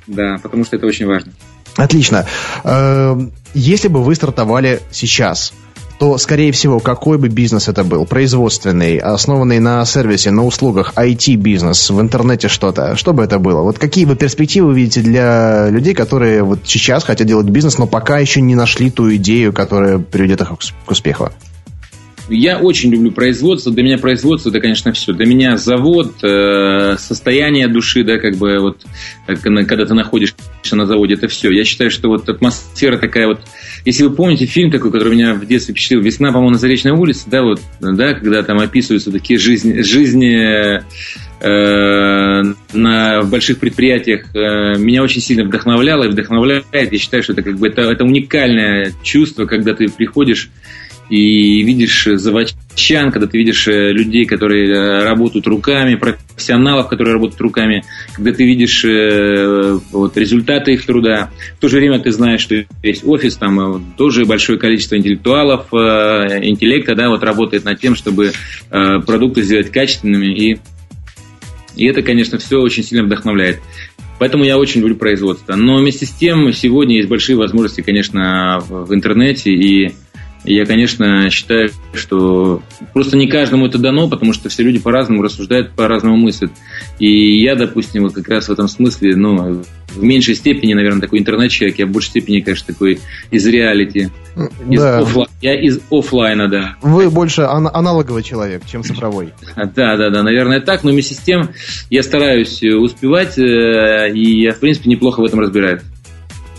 Да, потому что это очень важно. Отлично. Эм, если бы вы стартовали сейчас, то, скорее всего, какой бы бизнес это был, производственный, основанный на сервисе, на услугах, IT-бизнес, в интернете что-то, что бы это было? Вот какие бы перспективы вы видите для людей, которые вот сейчас хотят делать бизнес, но пока еще не нашли ту идею, которая приведет их к успеху? Я очень люблю производство. Для меня производство это, конечно, все. Для меня завод, э, состояние души, да, как бы вот, когда ты находишься на заводе, это все. Я считаю, что вот атмосфера такая вот. Если вы помните фильм такой, который меня в детстве впечатлил, «Весна, по-моему, на Заречной улице», да, вот, да, когда там описываются такие жизни, жизни э, на, в больших предприятиях, э, меня очень сильно вдохновляло и вдохновляет. Я считаю, что это как бы это, это уникальное чувство, когда ты приходишь и видишь заводчан, когда ты видишь э, людей, которые э, работают руками, профессионалов, которые работают руками, когда ты видишь э, вот, результаты их труда. В то же время ты знаешь, что есть офис, там тоже большое количество интеллектуалов, интеллекта, да, вот работает над тем, чтобы продукты сделать качественными, и, и это, конечно, все очень сильно вдохновляет. Поэтому я очень люблю производство. Но вместе с тем сегодня есть большие возможности, конечно, в интернете, и я, конечно, считаю, что просто не каждому это дано, потому что все люди по-разному рассуждают, по-разному мыслят. И я, допустим, вот как раз в этом смысле, ну, в меньшей степени, наверное, такой интернет-человек, я в большей степени, конечно, такой из реалити. Из да. оффлай... Я из офлайна, да. Вы больше ан- аналоговый человек, чем цифровой. Да, да, да, наверное, так, но вместе с тем я стараюсь успевать, э, и я, в принципе, неплохо в этом разбираюсь.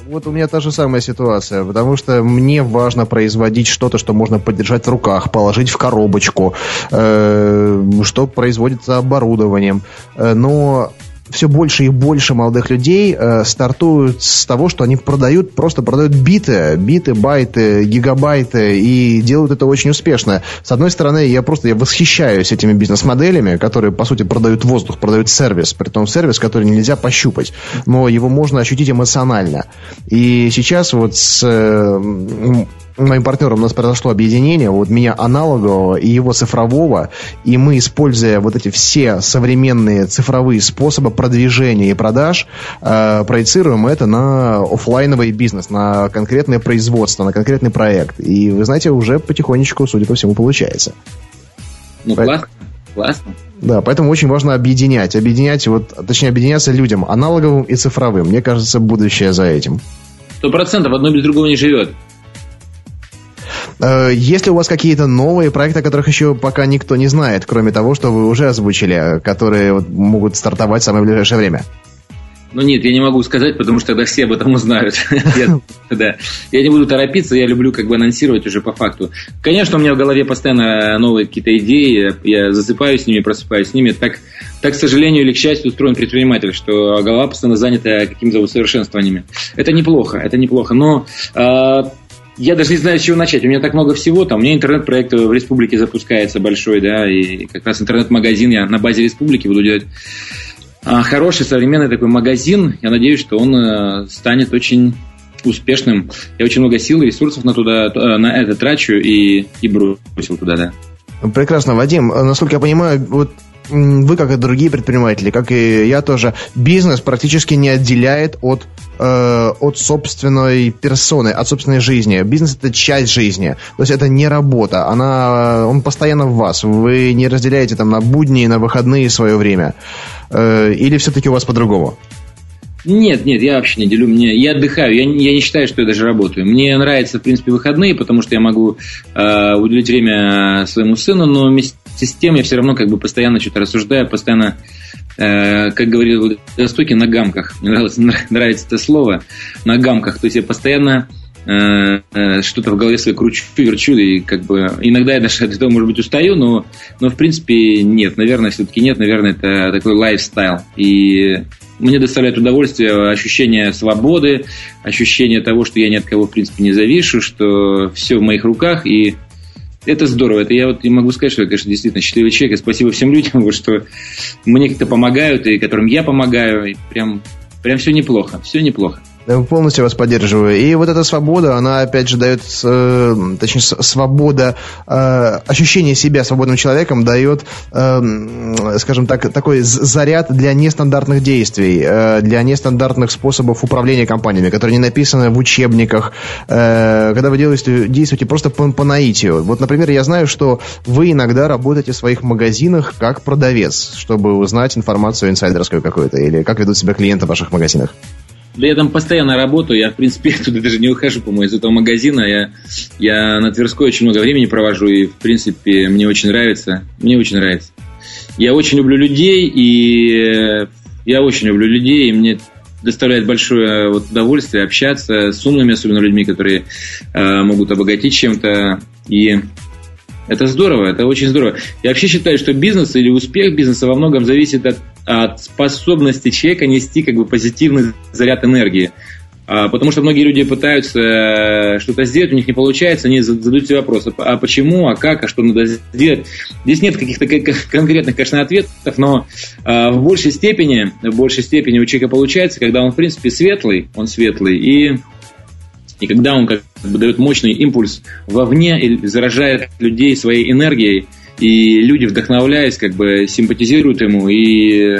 Вот у меня та же самая ситуация, потому что мне важно производить что-то, что можно подержать в руках, положить в коробочку, э, что производится оборудованием. Э, но все больше и больше молодых людей э, стартуют с того, что они продают, просто продают биты, биты, байты, гигабайты, и делают это очень успешно. С одной стороны, я просто я восхищаюсь этими бизнес-моделями, которые, по сути, продают воздух, продают сервис, при том сервис, который нельзя пощупать, но его можно ощутить эмоционально. И сейчас вот с э, моим партнером у нас произошло объединение, вот меня аналогового и его цифрового, и мы, используя вот эти все современные цифровые способы продвижения и продаж, э, проецируем это на офлайновый бизнес, на конкретное производство, на конкретный проект. И, вы знаете, уже потихонечку, судя по всему, получается. Ну, классно, классно. Да, поэтому очень важно объединять. Объединять, вот, точнее, объединяться людям аналоговым и цифровым. Мне кажется, будущее за этим. Сто процентов, одно без другого не живет. Э, есть ли у вас какие-то новые проекты, о которых еще пока никто не знает, кроме того, что вы уже озвучили, которые могут стартовать в самое ближайшее время? Ну нет, я не могу сказать, потому что тогда все об этом узнают. я, да. я не буду торопиться, я люблю как бы анонсировать уже по факту. Конечно, у меня в голове постоянно новые какие-то идеи, я засыпаю с ними, просыпаюсь с ними. Так, так, к сожалению или к счастью, устроен предприниматель, что голова постоянно занята какими-то усовершенствованиями. Это неплохо, это неплохо. Но э, я даже не знаю, с чего начать. У меня так много всего. Там, у меня интернет-проект в республике запускается большой, да, и как раз интернет-магазин я на базе республики буду делать. А, хороший, современный такой магазин. Я надеюсь, что он э, станет очень успешным. Я очень много сил и ресурсов на, туда, э, на это трачу и, и бросил туда, да. Прекрасно, Вадим. Насколько я понимаю, вот вы, как и другие предприниматели, как и я тоже, бизнес практически не отделяет от, э, от собственной персоны, от собственной жизни. Бизнес это часть жизни. То есть это не работа. Она, он постоянно в вас. Вы не разделяете там на будни, на выходные свое время. Э, или все-таки у вас по-другому? Нет, нет, я вообще не делю. Мне, я отдыхаю, я, я не считаю, что я даже работаю. Мне нравятся, в принципе, выходные, потому что я могу э, уделить время своему сыну, но вместе с тем я все равно как бы постоянно что-то рассуждаю, постоянно, э, как говорил Востоке, на гамках. Мне нравится, нравится это слово, на гамках. То есть я постоянно э, э, что-то в голове своей кручу, верчу, и как бы иногда я даже от этого, может быть, устаю, но, но в принципе нет, наверное, все-таки нет, наверное, это такой лайфстайл. И мне доставляет удовольствие ощущение свободы, ощущение того, что я ни от кого, в принципе, не завишу, что все в моих руках, и это здорово. Это я вот не могу сказать, что я, конечно, действительно счастливый человек, и спасибо всем людям, вот, что мне как-то помогают, и которым я помогаю, и прям, прям все неплохо, все неплохо. Полностью вас поддерживаю. И вот эта свобода, она опять же дает, э, точнее, свобода, э, ощущение себя свободным человеком дает, э, скажем так, такой заряд для нестандартных действий, э, для нестандартных способов управления компаниями, которые не написаны в учебниках, э, когда вы делаете, действуете просто по, по наитию. Вот, например, я знаю, что вы иногда работаете в своих магазинах как продавец, чтобы узнать информацию инсайдерскую какую-то, или как ведут себя клиенты в ваших магазинах. Да я там постоянно работаю, я, в принципе, туда даже не ухожу, по-моему, из этого магазина. Я, я на Тверской очень много времени провожу, и, в принципе, мне очень нравится. Мне очень нравится. Я очень люблю людей, и я очень люблю людей, и мне доставляет большое вот, удовольствие общаться с умными, особенно людьми, которые э, могут обогатить чем-то. И это здорово, это очень здорово. Я вообще считаю, что бизнес или успех бизнеса во многом зависит от, от способности человека нести как бы позитивный заряд энергии. А, потому что многие люди пытаются э, что-то сделать, у них не получается, они задают себе вопрос, а почему, а как, а что надо сделать. Здесь нет каких-то конкретных, конечно, ответов, но а, в большей степени, в большей степени у человека получается, когда он, в принципе, светлый, он светлый, и и когда он как дает мощный импульс вовне и заражает людей своей энергией, и люди, вдохновляясь, как бы симпатизируют ему и,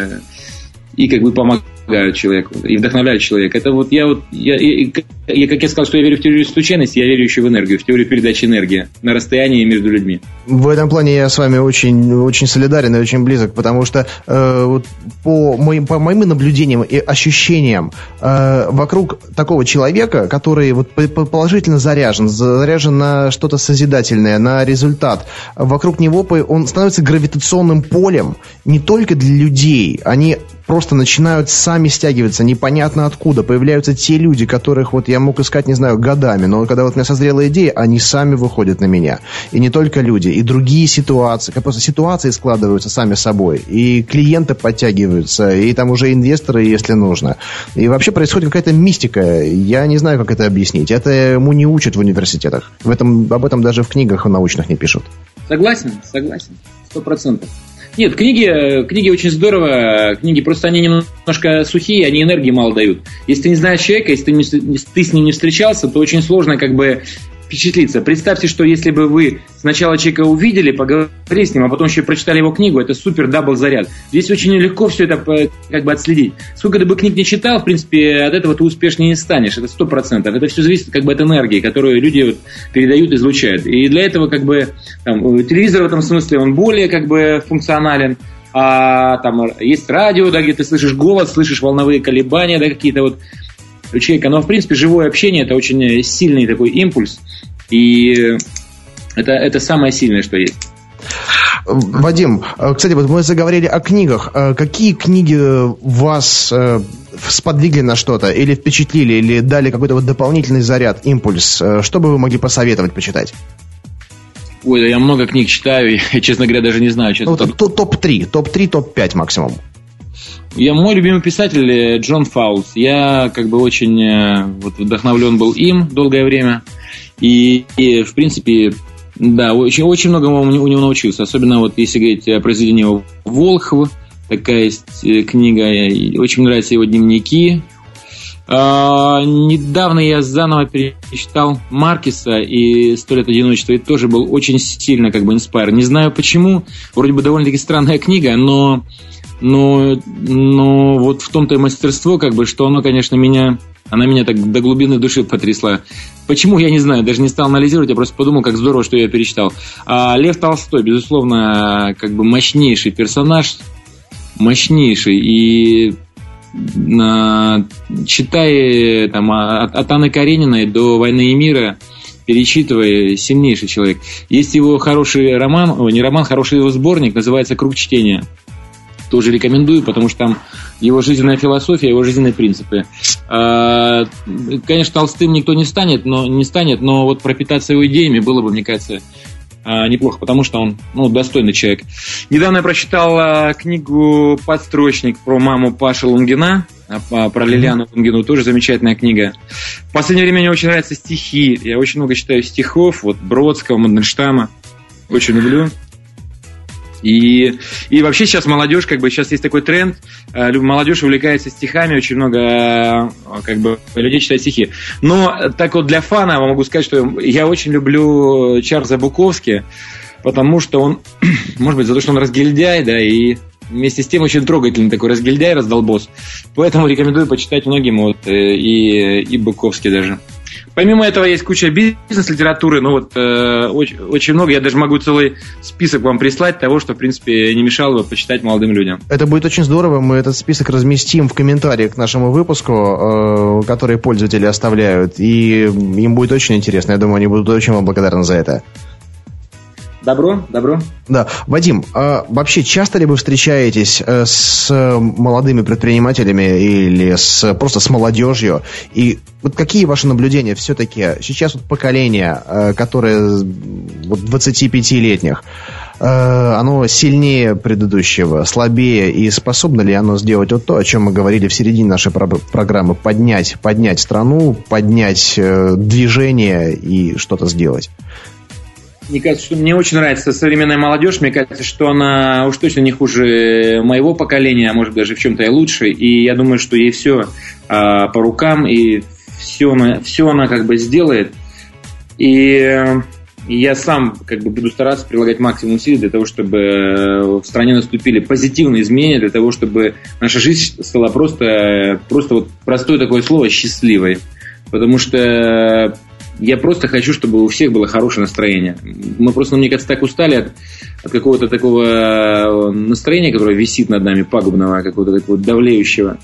и как бы помогают помогают человеку и вдохновляют человека. Это вот я вот, я, я, я, как я сказал, что я верю в теорию случайности, я верю еще в энергию, в теорию передачи энергии на расстоянии между людьми. В этом плане я с вами очень, очень солидарен и очень близок, потому что э, вот по, моим, по моим наблюдениям и ощущениям э, вокруг такого человека, который вот положительно заряжен, заряжен на что-то созидательное, на результат, вокруг него он становится гравитационным полем не только для людей, они просто начинают сами стягиваться, непонятно откуда. Появляются те люди, которых вот я мог искать, не знаю, годами, но когда вот у меня созрела идея, они сами выходят на меня. И не только люди, и другие ситуации, как просто ситуации складываются сами собой, и клиенты подтягиваются, и там уже инвесторы, если нужно. И вообще происходит какая-то мистика. Я не знаю, как это объяснить. Это ему не учат в университетах. В этом, об этом даже в книгах научных не пишут. Согласен, согласен. Сто процентов. Нет, книги, книги очень здорово. Книги просто они немножко сухие, они энергии мало дают. Если ты не знаешь человека, если ты, не, ты с ним не встречался, то очень сложно как бы впечатлиться. Представьте, что если бы вы сначала человека увидели, поговорили с ним, а потом еще прочитали его книгу, это супер double заряд. Здесь очень легко все это э, как бы отследить. Сколько ты бы книг не читал, в принципе, от этого ты успешнее не станешь. Это сто процентов. Это все зависит как бы от энергии, которую люди вот передают, излучают. И для этого как бы там, телевизор в этом смысле, он более как бы функционален а там есть радио, да, где ты слышишь голос, слышишь волновые колебания, да, какие-то вот у человека. Но, в принципе, живое общение – это очень сильный такой импульс. И это, это самое сильное, что есть. Вадим, э, кстати, вот мы заговорили о книгах. Э, какие книги вас э, сподвигли на что-то, или впечатлили, или дали какой-то вот дополнительный заряд, импульс? Что бы вы могли посоветовать почитать? Ой, да я много книг читаю, и, честно говоря, даже не знаю. Ну, топ-3, топ-3, топ-5 максимум. Я, мой любимый писатель э, Джон Фаулс. Я как бы очень э, вот, вдохновлен был им долгое время. И, и в принципе, да, очень, очень многому у него научился. Особенно вот если говорить о произведении Волхва, такая есть э, книга. Очень нравятся его дневники. А, недавно я заново перечитал Маркеса и «Сто лет одиночества» и тоже был очень сильно как бы inspired. Не знаю почему, вроде бы довольно-таки странная книга, но но, но вот в том-то и мастерство, как бы, что оно, конечно, меня, она меня так до глубины души потрясла. Почему, я не знаю, даже не стал анализировать, я просто подумал, как здорово, что я перечитал. А Лев Толстой, безусловно, как бы мощнейший персонаж, мощнейший, и читая там, от, от Анны Карениной до «Войны и мира», перечитывая, сильнейший человек. Есть его хороший роман, о, не роман, хороший его сборник, называется «Круг чтения» тоже рекомендую, потому что там его жизненная философия, его жизненные принципы. А, конечно, толстым никто не станет, но не станет, но вот пропитаться его идеями было бы, мне кажется, а, неплохо, потому что он ну, достойный человек. Недавно я прочитал а, книгу «Подстрочник» про маму Паши Лунгина, про Лилиану Лунгину, тоже замечательная книга. В последнее время мне очень нравятся стихи. Я очень много читаю стихов, вот Бродского, Мандельштама. Очень люблю. И, и вообще сейчас молодежь, как бы сейчас есть такой тренд, э, молодежь увлекается стихами, очень много э, как бы людей читают стихи. Но так вот для фана могу сказать, что я очень люблю Чарльза Буковски, потому что он, может быть, за то, что он разгильдяй, да, и вместе с тем очень трогательный такой разгильдяй, раздолбос. Поэтому рекомендую почитать многим, вот, э, и, и Буковский даже. Помимо этого есть куча бизнес-литературы, но вот э, очень, очень много. Я даже могу целый список вам прислать того, что, в принципе, не мешало бы почитать молодым людям. Это будет очень здорово. Мы этот список разместим в комментариях к нашему выпуску, э, которые пользователи оставляют. И им будет очень интересно. Я думаю, они будут очень вам благодарны за это. Добро, добро. Да. Вадим, а вообще часто ли вы встречаетесь э, с молодыми предпринимателями или с, просто с молодежью? И вот какие ваши наблюдения все-таки? Сейчас вот поколение, э, которое вот 25-летних, э, оно сильнее предыдущего, слабее, и способно ли оно сделать вот то, о чем мы говорили в середине нашей программы, поднять, поднять страну, поднять движение и что-то сделать? Мне кажется, что мне очень нравится современная молодежь. Мне кажется, что она уж точно не хуже моего поколения, а может даже в чем-то и лучше. И я думаю, что ей все а, по рукам и все она, все она как бы сделает. И я сам как бы буду стараться прилагать максимум усилий для того, чтобы в стране наступили позитивные изменения, для того, чтобы наша жизнь стала просто, просто вот простое такое слово счастливой. Потому что я просто хочу, чтобы у всех было хорошее настроение. Мы просто, мне кажется, так устали от, от какого-то такого настроения, которое висит над нами, пагубного, какого-то такого давлеющего.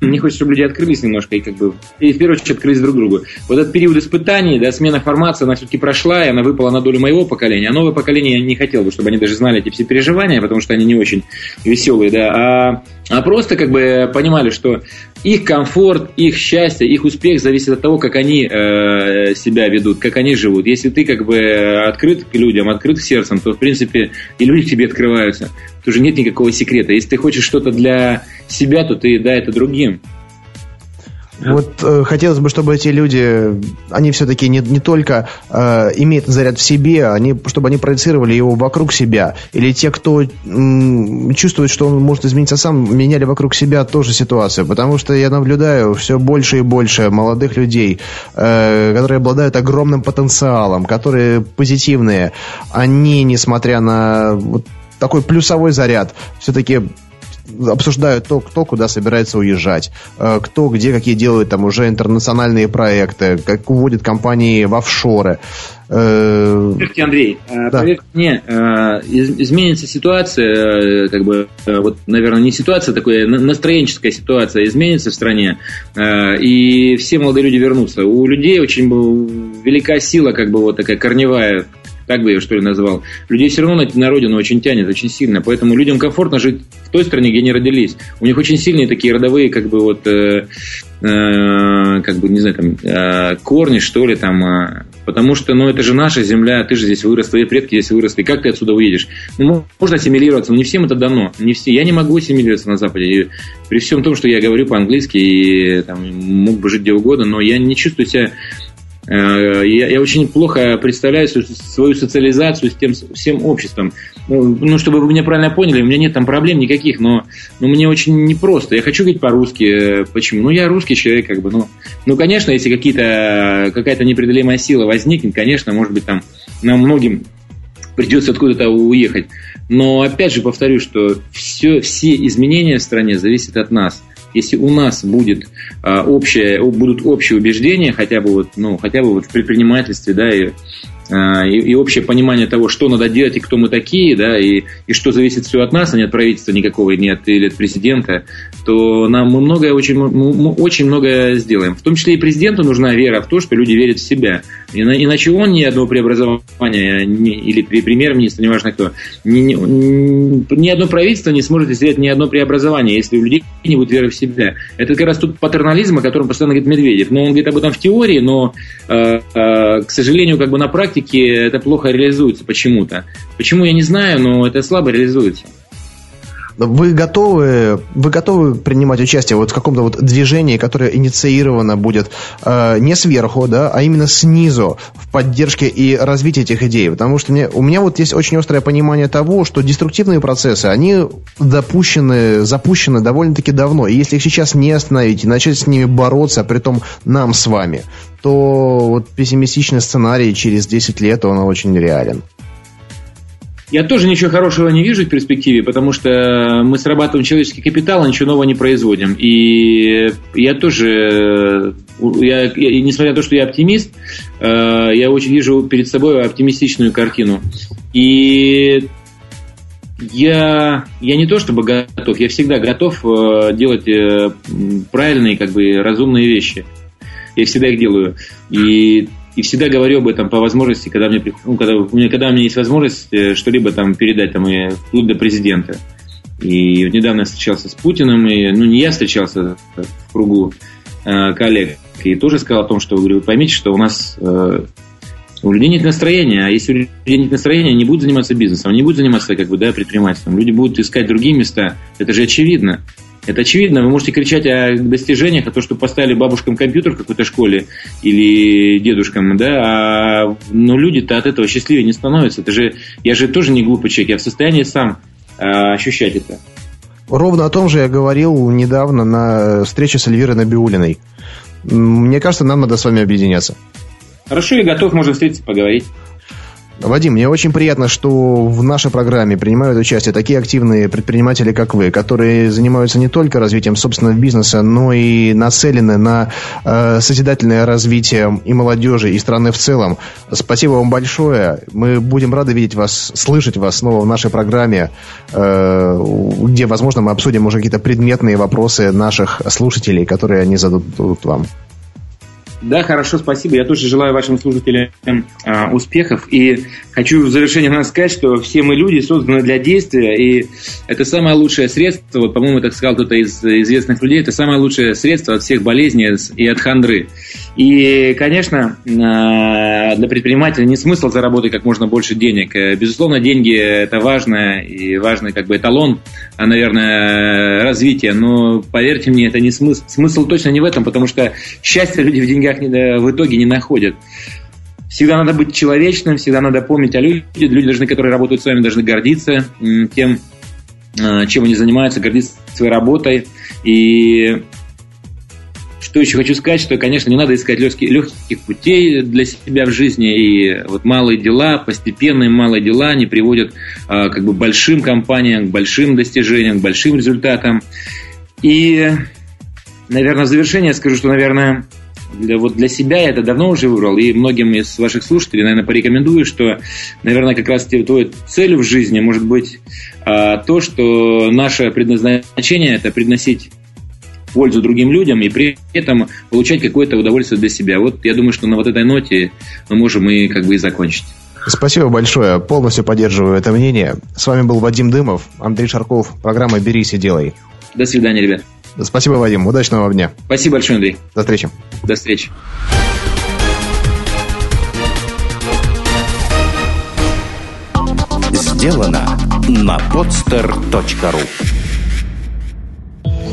Мне хочется, чтобы люди открылись немножко и как бы, и в первую очередь открылись друг другу. Вот этот период испытаний, да, смена формации, она все-таки прошла, и она выпала на долю моего поколения. А новое поколение я не хотел бы, чтобы они даже знали эти все переживания, потому что они не очень веселые, да, а, а просто как бы понимали, что их комфорт, их счастье, их успех зависит от того, как они э, себя ведут, как они живут. Если ты как бы открыт к людям, открыт сердцем, то в принципе и люди к тебе открываются. Тут уже нет никакого секрета. Если ты хочешь что-то для себя, то ты дай это другим. Вот э, хотелось бы, чтобы эти люди, они все-таки не, не только э, имеют заряд в себе, они, чтобы они проецировали его вокруг себя. Или те, кто м, чувствует, что он может измениться сам, меняли вокруг себя тоже ситуацию. Потому что я наблюдаю все больше и больше молодых людей, э, которые обладают огромным потенциалом, которые позитивные. Они, несмотря на вот такой плюсовой заряд, все-таки обсуждают то, кто куда собирается уезжать, э, кто где какие делают там уже интернациональные проекты, как уводят компании в офшоры. Э, поверьте, Андрей, э, да. поверьте мне, изменится ситуация, как бы, вот, наверное, не ситуация такая, настроенческая ситуация изменится в стране, и все молодые люди вернутся. У людей очень велика сила, как бы, вот такая корневая так бы я что ли назвал, людей все равно на, на родину очень тянет, очень сильно. Поэтому людям комфортно жить в той стране, где они родились. У них очень сильные такие родовые, как бы вот, э, э, как бы, не знаю, там, э, корни, что ли, там, э, потому что, ну, это же наша земля, ты же здесь вырос, твои предки здесь выросли, как ты отсюда уедешь? Ну, можно ассимилироваться, но не всем это дано, не все. Я не могу ассимилироваться на Западе, и при всем том, что я говорю по-английски и там, мог бы жить где угодно, но я не чувствую себя я, я очень плохо представляю свою социализацию с тем всем обществом. Ну, ну, чтобы вы меня правильно поняли, у меня нет там проблем никаких, но, но мне очень непросто. Я хочу говорить по-русски. Почему? Ну, я русский человек, как бы. Ну, ну конечно, если какие-то, какая-то непреодолимая сила возникнет, конечно, может быть, там нам многим придется откуда-то уехать. Но опять же повторю, что все, все изменения в стране зависят от нас – если у нас будет а, общее, будут общие убеждения, хотя бы вот, ну, хотя бы вот в предпринимательстве, да, и а, и, и общее понимание того, что надо делать и кто мы такие, да, и, и что зависит все от нас, а не от правительства никакого, не от, или от президента, то нам мы многое очень, мы очень многое сделаем. В том числе и президенту нужна вера в то, что люди верят в себя. Иначе он ни одного преобразования, ни, или премьер-министр, неважно кто, ни, ни, ни одно правительство не сможет сделать ни одно преобразование, если у людей не будет веры в себя. Это как раз тут патернализм, о котором постоянно говорит Медведев. Но он говорит об этом в теории, но, э, э, к сожалению, как бы на практике это плохо реализуется почему-то. Почему, я не знаю, но это слабо реализуется. Вы готовы, вы готовы принимать участие вот в каком-то вот движении, которое инициировано будет э, не сверху, да, а именно снизу в поддержке и развитии этих идей? Потому что мне, у меня вот есть очень острое понимание того, что деструктивные процессы, они допущены, запущены довольно-таки давно. И если их сейчас не остановить и начать с ними бороться, при том нам с вами, то вот пессимистичный сценарий через 10 лет, он очень реален. Я тоже ничего хорошего не вижу в перспективе, потому что мы срабатываем человеческий капитал, а ничего нового не производим. И я тоже, я, я, несмотря на то, что я оптимист, э, я очень вижу перед собой оптимистичную картину. И я, я не то чтобы готов, я всегда готов э, делать э, правильные, как бы разумные вещи. Я всегда их делаю. И и всегда говорю об этом по возможности, когда мне, ну, когда, у меня, когда у меня есть возможность э, что-либо там передать, там, и вплоть до президента. И недавно я встречался с Путиным, и, ну, не я встречался в кругу э, коллег, и тоже сказал о том, что, говорю, поймите, что у нас э, у людей нет настроения, а если у людей нет настроения, они не будут заниматься бизнесом, они не будут заниматься как бы, да, предпринимательством. Люди будут искать другие места. Это же очевидно. Это очевидно. Вы можете кричать о достижениях, о том, что поставили бабушкам компьютер в какой-то школе или дедушкам, да, а, но люди-то от этого счастливее не становятся. Это же, я же тоже не глупый человек, я в состоянии сам а, ощущать это. Ровно о том же я говорил недавно на встрече с Эльвирой Набиулиной. Мне кажется, нам надо с вами объединяться. Хорошо, я готов, можно встретиться, поговорить. Вадим, мне очень приятно, что в нашей программе принимают участие такие активные предприниматели, как вы, которые занимаются не только развитием собственного бизнеса, но и нацелены на э, созидательное развитие и молодежи, и страны в целом. Спасибо вам большое. Мы будем рады видеть вас, слышать вас снова в нашей программе, э, где, возможно, мы обсудим уже какие-то предметные вопросы наших слушателей, которые они зададут вам. Да, хорошо, спасибо. Я тоже желаю вашим слушателям э, успехов. И хочу в завершение нас сказать, что все мы люди созданы для действия, и это самое лучшее средство, вот, по-моему, так сказал кто-то из известных людей, это самое лучшее средство от всех болезней и от хандры. И, конечно, э, для предпринимателя не смысл заработать как можно больше денег. Э, безусловно, деньги – это важно, и важный как бы эталон, а, наверное, развития, но, поверьте мне, это не смысл. Смысл точно не в этом, потому что счастье люди в деньгах не, в итоге не находят. Всегда надо быть человечным, всегда надо помнить о людях. Люди, должны, которые работают с вами, должны гордиться тем, чем они занимаются, гордиться своей работой. И что еще хочу сказать, что, конечно, не надо искать легких, легких путей для себя в жизни. И вот малые дела, постепенные малые дела, они приводят а, как бы большим компаниям, к большим достижениям, к большим результатам. И, наверное, в завершение скажу, что, наверное, для, вот для себя я это давно уже выбрал, и многим из ваших слушателей, наверное, порекомендую, что, наверное, как раз твоей целью в жизни может быть а, то, что наше предназначение – это приносить пользу другим людям и при этом получать какое-то удовольствие для себя. Вот я думаю, что на вот этой ноте мы можем и как бы и закончить. Спасибо большое. Полностью поддерживаю это мнение. С вами был Вадим Дымов, Андрей Шарков, программа «Берись и делай». До свидания, ребят. Спасибо, Вадим. Удачного вам дня. Спасибо большое, Андрей. До встречи. До встречи. Сделано на podster.ru